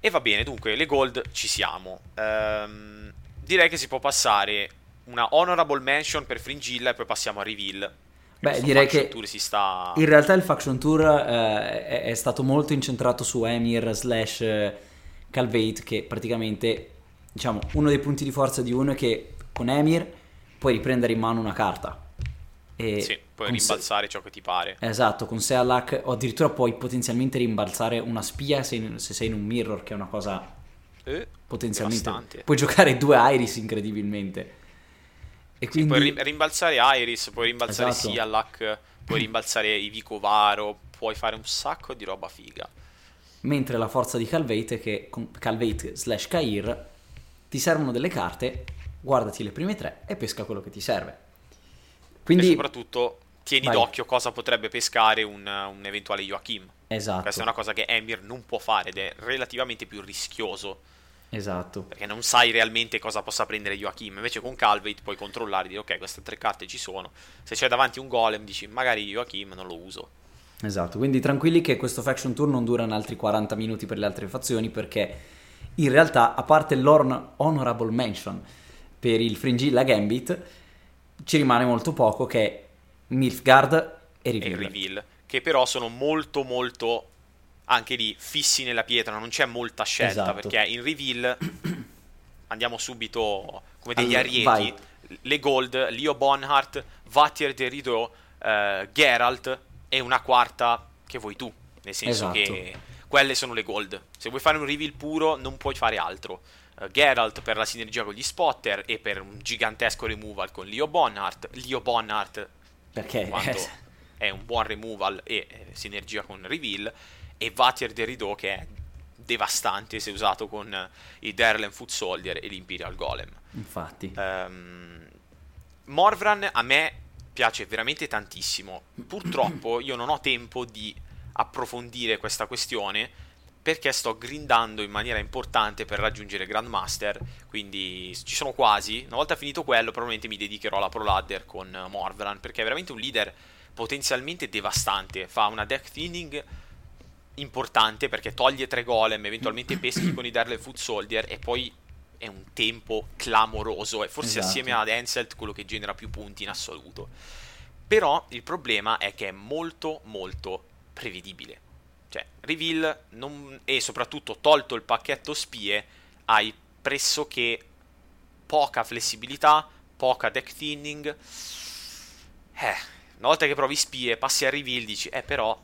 E va bene, dunque, le gold ci siamo. Ehm, direi che si può passare una honorable mention per Fringilla e poi passiamo a reveal. Beh, direi che sta... in realtà il Faction Tour eh, è, è, stato molto incentrato su Emir slash eh, Calvate, che praticamente, diciamo, uno dei punti di forza di uno è che con Emir puoi riprendere in mano una carta. E sì, puoi rimbalzare se... ciò che ti pare. Esatto, con Sealak o addirittura puoi potenzialmente rimbalzare una spia se, se sei in un mirror, che è una cosa eh, potenzialmente... Devastante. Puoi giocare due Iris incredibilmente. E quindi... Sì, puoi rimbalzare Iris, puoi rimbalzare esatto. Sealak, puoi rimbalzare Ivico Varo, puoi fare un sacco di roba figa. Mentre la forza di Calvate, che con Calvate slash Kair, ti servono delle carte, guardati le prime tre e pesca quello che ti serve. Quindi, e soprattutto tieni vai. d'occhio cosa potrebbe pescare un, un eventuale Joachim. Esatto. Questa è una cosa che Emir non può fare ed è relativamente più rischioso. Esatto. Perché non sai realmente cosa possa prendere Joachim. Invece con Calvate puoi controllare dire ok, queste tre carte ci sono. Se c'è davanti un golem dici magari Joachim non lo uso. Esatto, quindi tranquilli che questo faction tour non dura altri 40 minuti per le altre fazioni perché in realtà, a parte l'honorable mention per il Fringilla Gambit, ci rimane molto poco che è Nilfgaard e Reveal. E Reveal, che però sono molto molto anche lì fissi nella pietra, non c'è molta scelta esatto. perché in Reveal andiamo subito come degli allora, arieti, vai. le gold, Leo Bonhart, Vatier de Rideau, uh, Geralt e una quarta che vuoi tu, nel senso esatto. che quelle sono le gold. Se vuoi fare un reveal puro non puoi fare altro uh, Geralt per la sinergia con gli spotter e per un gigantesco removal con Leo Bonhart. Leo Bonhart perché è un buon removal e eh, sinergia con reveal e Vatier Derrido che è devastante se usato con uh, i Derlen Foot Soldier e l'Imperial Golem. Infatti. Um, Morvran a me piace veramente tantissimo. Purtroppo io non ho tempo di approfondire questa questione perché sto grindando in maniera importante per raggiungere Grandmaster, quindi ci sono quasi. Una volta finito quello, probabilmente mi dedicherò alla Pro Ladder con Morvran, perché è veramente un leader potenzialmente devastante. Fa una deck thinning importante perché toglie tre golem, eventualmente peschi con i Derle Foot Soldier e poi è un tempo clamoroso. E forse esatto. assieme ad Enselt quello che genera più punti in assoluto. Però il problema è che è molto molto prevedibile cioè, reveal non... e soprattutto tolto il pacchetto spie, hai pressoché poca flessibilità, poca deck thinning. Eh, una volta che provi spie, passi a reveal, dici, eh però,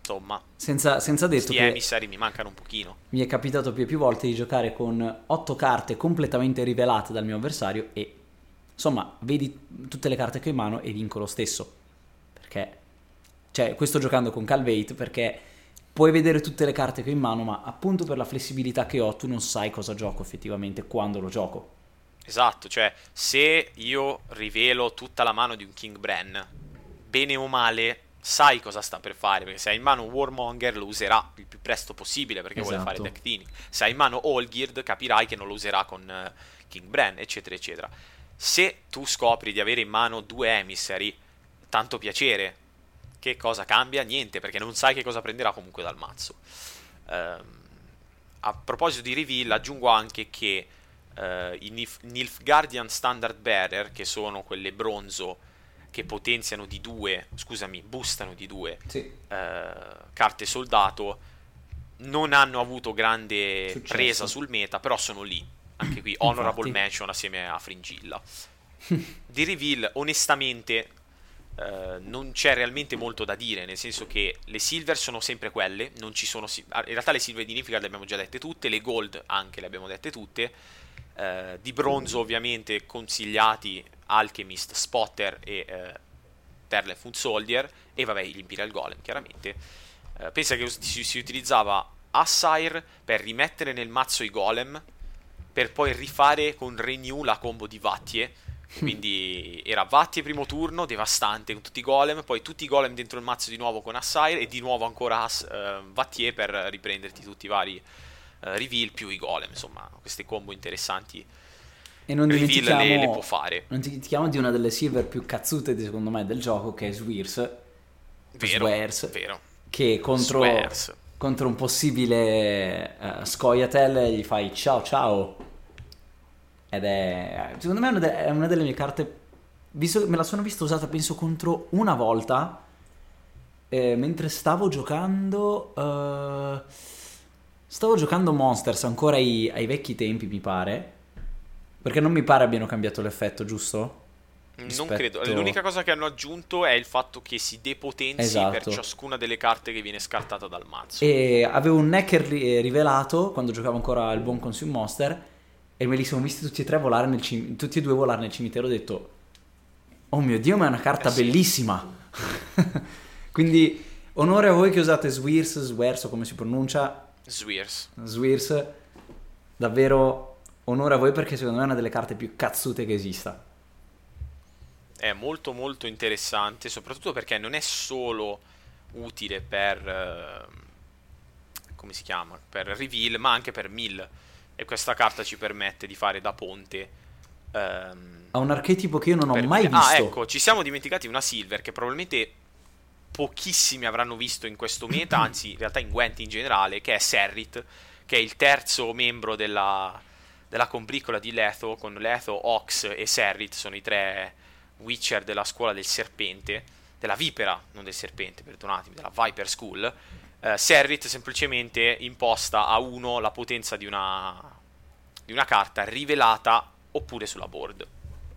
insomma, senza, senza detto che emissari mi mancano un pochino. Mi è capitato più e più volte di giocare con otto carte completamente rivelate dal mio avversario e, insomma, vedi tutte le carte che ho in mano e vinco lo stesso. Perché cioè, questo giocando con Calvate perché puoi vedere tutte le carte che ho in mano, ma appunto per la flessibilità che ho, tu non sai cosa gioco effettivamente quando lo gioco. Esatto, cioè se io rivelo tutta la mano di un King Bren, bene o male, sai cosa sta per fare, perché se hai in mano Warmonger lo userà il più presto possibile perché esatto. vuole fare esatto. deck thinning. Se hai in mano Olgird capirai che non lo userà con uh, King Bren, eccetera, eccetera. Se tu scopri di avere in mano due emissary, tanto piacere, che cosa cambia? Niente, perché non sai che cosa prenderà comunque dal mazzo. Um, a proposito di reveal, aggiungo anche che uh, i Nif- Nilfgaardian Standard Bearer, che sono quelle bronzo che potenziano di due, scusami, boostano di due sì. uh, carte soldato, non hanno avuto grande Successo. presa sul meta, però sono lì. Anche qui, honorable mention assieme a Fringilla. di reveal, onestamente, Uh, non c'è realmente molto da dire, nel senso che le silver sono sempre quelle, non ci sono ah, in realtà le silver di Nifigard le abbiamo già dette tutte, le gold anche le abbiamo dette tutte, uh, di bronzo ovviamente consigliati Alchemist, Spotter e uh, Perle Food Soldier e vabbè l'Imperial Golem chiaramente. Uh, pensa che si, si utilizzava Assire per rimettere nel mazzo i golem per poi rifare con Renew la combo di Vattie. Quindi era Vattie primo turno, devastante con tutti i golem, poi tutti i golem dentro il mazzo di nuovo con Assair e di nuovo ancora uh, Vattie per riprenderti tutti i vari uh, reveal più i golem, insomma queste combo interessanti. E non dimentichiamo, le, le può fare. Non dimentichiamo di una delle silver più cazzute secondo me del gioco che è Swirs. Vero, Swears, vero. Che contro, contro un possibile uh, Scoia'tael gli fai ciao ciao ed è, secondo me, è una delle mie carte. Visto, me la sono vista usata, penso, contro una volta. Eh, mentre stavo giocando. Uh, stavo giocando Monsters ancora ai, ai, vecchi tempi, mi pare. Perché non mi pare abbiano cambiato l'effetto, giusto? Rispetto... Non credo. L'unica cosa che hanno aggiunto è il fatto che si depotenzi esatto. per ciascuna delle carte che viene scartata dal mazzo. E avevo un Necker rivelato quando giocavo ancora al buon Consume Monster e me li sono visti tutti e tre volare nel cim- tutti e due volare nel cimitero ho detto oh mio dio ma è una carta eh sì. bellissima. Quindi onore a voi che usate Swirs Swears o come si pronuncia? Swirs. Swirs. Davvero onore a voi perché secondo me è una delle carte più cazzute che esista. È molto molto interessante soprattutto perché non è solo utile per uh, come si chiama? Per reveal ma anche per mill e questa carta ci permette di fare da ponte. Um, a un archetipo che io non ho mai ah, visto. Ah, ecco, ci siamo dimenticati una Silver che probabilmente pochissimi avranno visto in questo meta, anzi in realtà in Gwent in generale, che è Serrit, che è il terzo membro della, della combricola di Letho, con Letho, Ox e Serrit, sono i tre Witcher della scuola del serpente, della vipera, non del serpente, perdonatemi, della Viper School, eh, Serrit semplicemente imposta a uno la potenza di una, di una carta rivelata oppure sulla board.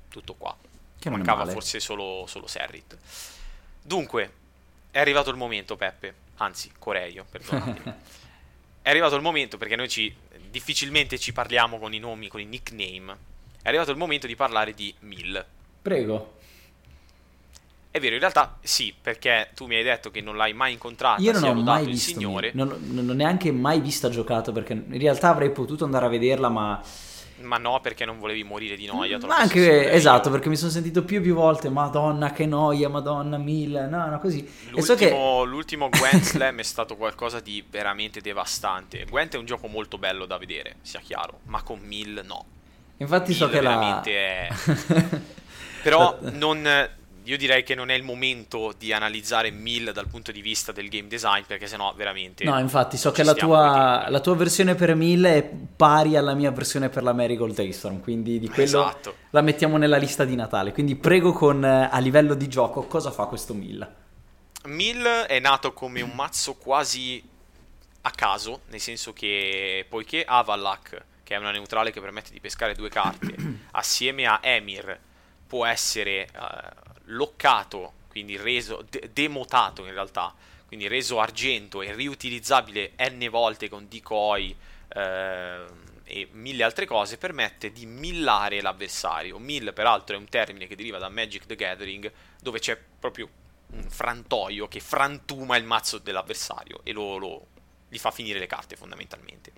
Tutto qua. Che Mancava forse solo, solo Serrit. Dunque, è arrivato il momento, Peppe. Anzi, Coreio, perdonatemi. è arrivato il momento perché noi ci, difficilmente ci parliamo con i nomi, con i nickname. È arrivato il momento di parlare di Mill. Prego. È vero, in realtà sì, perché tu mi hai detto che non l'hai mai incontrato. Io non ho mai visto il signore. Non, non neanche mai vista giocato perché in realtà avrei potuto andare a vederla, ma ma no, perché non volevi morire di noia. Ma anche esatto, perché mi sono sentito più e più volte: Madonna, che noia, Madonna, mille. No, no, così. L'ultimo, so che... l'ultimo Gwent Slam è stato qualcosa di veramente devastante. Gwent è un gioco molto bello da vedere, sia chiaro, ma con mille no. Infatti, Mill so che veramente la. è. Però non io direi che non è il momento di analizzare Mill dal punto di vista del game design, perché sennò veramente. No, infatti, so che la tua, la tua, versione per Mill è pari alla mia versione per la Marigold Daystorm, quindi di quello esatto. la mettiamo nella lista di Natale. Quindi prego con a livello di gioco, cosa fa questo Mill? Mill è nato come un mazzo quasi a caso, nel senso che poiché Avalak, che è una neutrale che permette di pescare due carte, assieme a Emir può essere uh, loccato, quindi reso, de- demotato in realtà, quindi reso argento e riutilizzabile n volte con decoy eh, e mille altre cose, permette di millare l'avversario. Mill, peraltro, è un termine che deriva da Magic the Gathering, dove c'è proprio un frantoio che frantuma il mazzo dell'avversario e lo, lo, gli fa finire le carte fondamentalmente.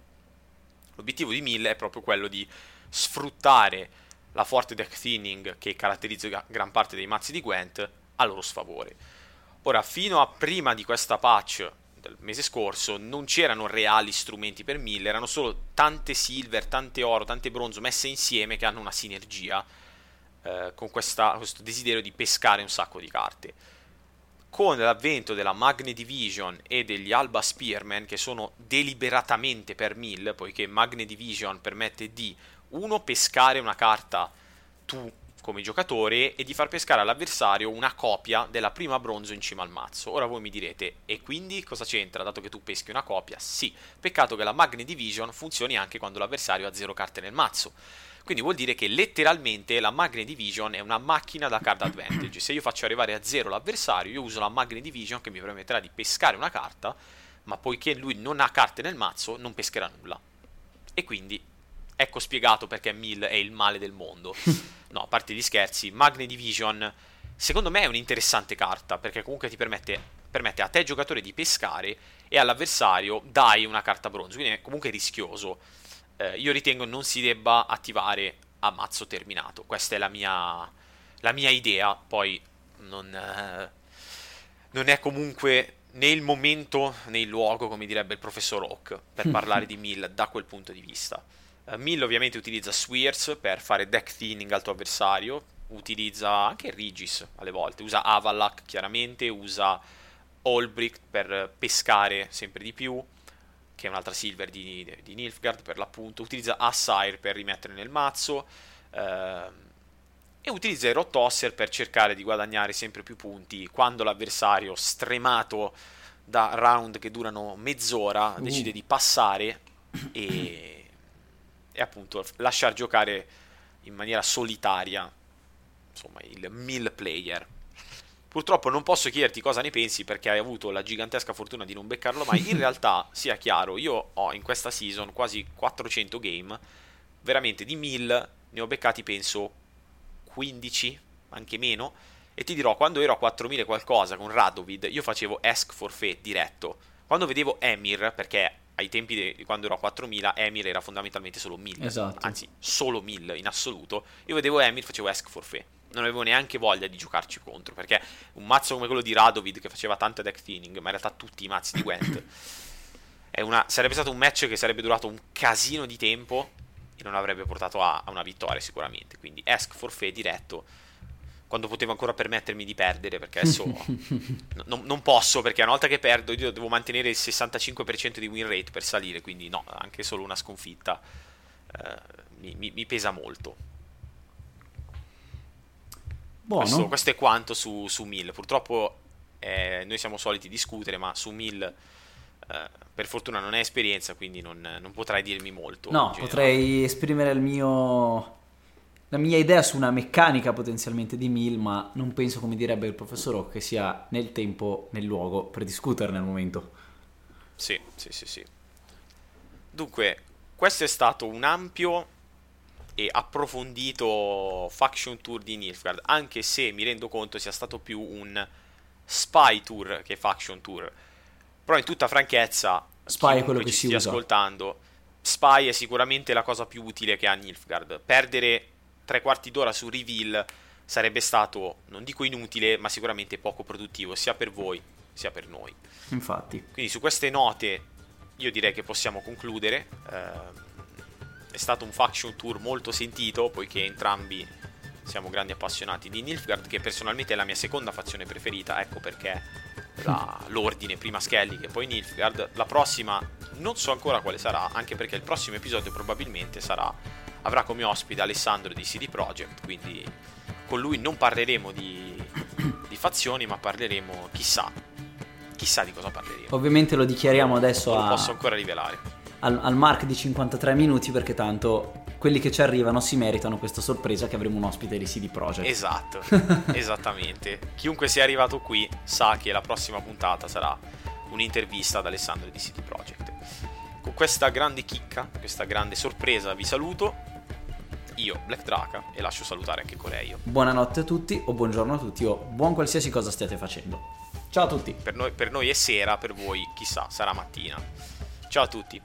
L'obiettivo di Mill è proprio quello di sfruttare la forte deck thinning che caratterizza gran parte dei mazzi di Gwent a loro sfavore. Ora, fino a prima di questa patch del mese scorso non c'erano reali strumenti per 1000, erano solo tante silver, tante oro, tante bronzo messe insieme che hanno una sinergia eh, con questa, questo desiderio di pescare un sacco di carte. Con l'avvento della Magne Division e degli Alba Spearman, che sono deliberatamente per 1000, poiché Magne Division permette di uno, pescare una carta tu come giocatore e di far pescare all'avversario una copia della prima bronzo in cima al mazzo. Ora voi mi direte, e quindi cosa c'entra dato che tu peschi una copia? Sì, peccato che la Magni Division funzioni anche quando l'avversario ha zero carte nel mazzo. Quindi vuol dire che letteralmente la Magni Division è una macchina da card advantage. Se io faccio arrivare a zero l'avversario, io uso la Magni Division che mi permetterà di pescare una carta, ma poiché lui non ha carte nel mazzo, non pescherà nulla. E quindi ecco spiegato perché Mill è il male del mondo. no, a parte gli scherzi, Magne Division secondo me è un'interessante carta perché comunque ti permette, permette a te giocatore di pescare e all'avversario dai una carta bronzo, quindi è comunque rischioso. Eh, io ritengo non si debba attivare a mazzo terminato. Questa è la mia, la mia idea, poi non, eh, non è comunque né il momento né il luogo, come direbbe il professor Oak, per parlare di Mill da quel punto di vista. Uh, Mill ovviamente utilizza Swears per fare deck thinning al tuo avversario, utilizza anche Regis alle volte, usa Avalak chiaramente, usa Olbricht per pescare sempre di più, che è un'altra silver di, di Nilfgaard per l'appunto, utilizza Assire per rimettere nel mazzo, uh, e utilizza il Rotosser per cercare di guadagnare sempre più punti quando l'avversario stremato da round che durano mezz'ora uh. decide di passare e, e appunto lasciar giocare in maniera solitaria insomma il mill player Purtroppo non posso chiederti cosa ne pensi perché hai avuto la gigantesca fortuna di non beccarlo mai. In realtà, sia chiaro, io ho in questa season quasi 400 game, veramente di 1000 ne ho beccati penso 15, anche meno. E ti dirò, quando ero a 4000 qualcosa con Radovid, io facevo Ask Forfait diretto. Quando vedevo Emir, perché ai tempi di quando ero a 4000, Emir era fondamentalmente solo 1000. Esatto. Anzi, solo 1000 in assoluto. Io vedevo Emir, facevo Ask Forfait. Non avevo neanche voglia di giocarci contro, perché un mazzo come quello di Radovid, che faceva tanto deck thinning, ma in realtà tutti i mazzi di Gwent... Una, sarebbe stato un match che sarebbe durato un casino di tempo e non avrebbe portato a, a una vittoria sicuramente. Quindi Ask forfait diretto quando potevo ancora permettermi di perdere perché adesso no, non posso perché una volta che perdo io devo mantenere il 65% di win rate per salire quindi no, anche solo una sconfitta eh, mi, mi, mi, pesa molto. Questo, questo, è quanto su, su Mill. Purtroppo eh, noi siamo soliti discutere ma su Mill eh, per fortuna non è esperienza, quindi non, non potrai dirmi molto. No, potrei esprimere il mio, la mia idea su una meccanica potenzialmente di Mill, ma non penso, come direbbe il professor Rock, che sia nel tempo, nel luogo per discuterne al momento. Sì, sì, sì, sì. Dunque, questo è stato un ampio e approfondito faction tour di Nilfgaard, anche se mi rendo conto sia stato più un spy tour che faction tour però in tutta franchezza, Spy è quello che ci si stia usa. ascoltando, Spy è sicuramente la cosa più utile che ha Nilfgaard. Perdere tre quarti d'ora su reveal sarebbe stato, non dico inutile, ma sicuramente poco produttivo, sia per voi sia per noi. Infatti. Quindi su queste note io direi che possiamo concludere. Eh, è stato un faction tour molto sentito, poiché entrambi siamo grandi appassionati di Nilfgaard, che personalmente è la mia seconda fazione preferita, ecco perché la, l'ordine prima Skellig e poi Nilfgaard. La prossima non so ancora quale sarà, anche perché il prossimo episodio probabilmente sarà, avrà come ospite Alessandro di CD Projekt, quindi con lui non parleremo di, di fazioni, ma parleremo chissà, chissà di cosa parleremo. Ovviamente lo dichiariamo adesso non a... lo posso ancora rivelare. Al, al mark di 53 minuti perché tanto quelli che ci arrivano si meritano questa sorpresa che avremo un ospite di CD Projekt. Esatto, esattamente. Chiunque sia arrivato qui sa che la prossima puntata sarà un'intervista ad Alessandro di CD Projekt. Con questa grande chicca, questa grande sorpresa vi saluto. Io, Black Draka, e lascio salutare anche Coreio. Buonanotte a tutti, o buongiorno a tutti, o buon qualsiasi cosa stiate facendo. Ciao a tutti. Per noi, per noi è sera, per voi chissà, sarà mattina. Ciao a tutti.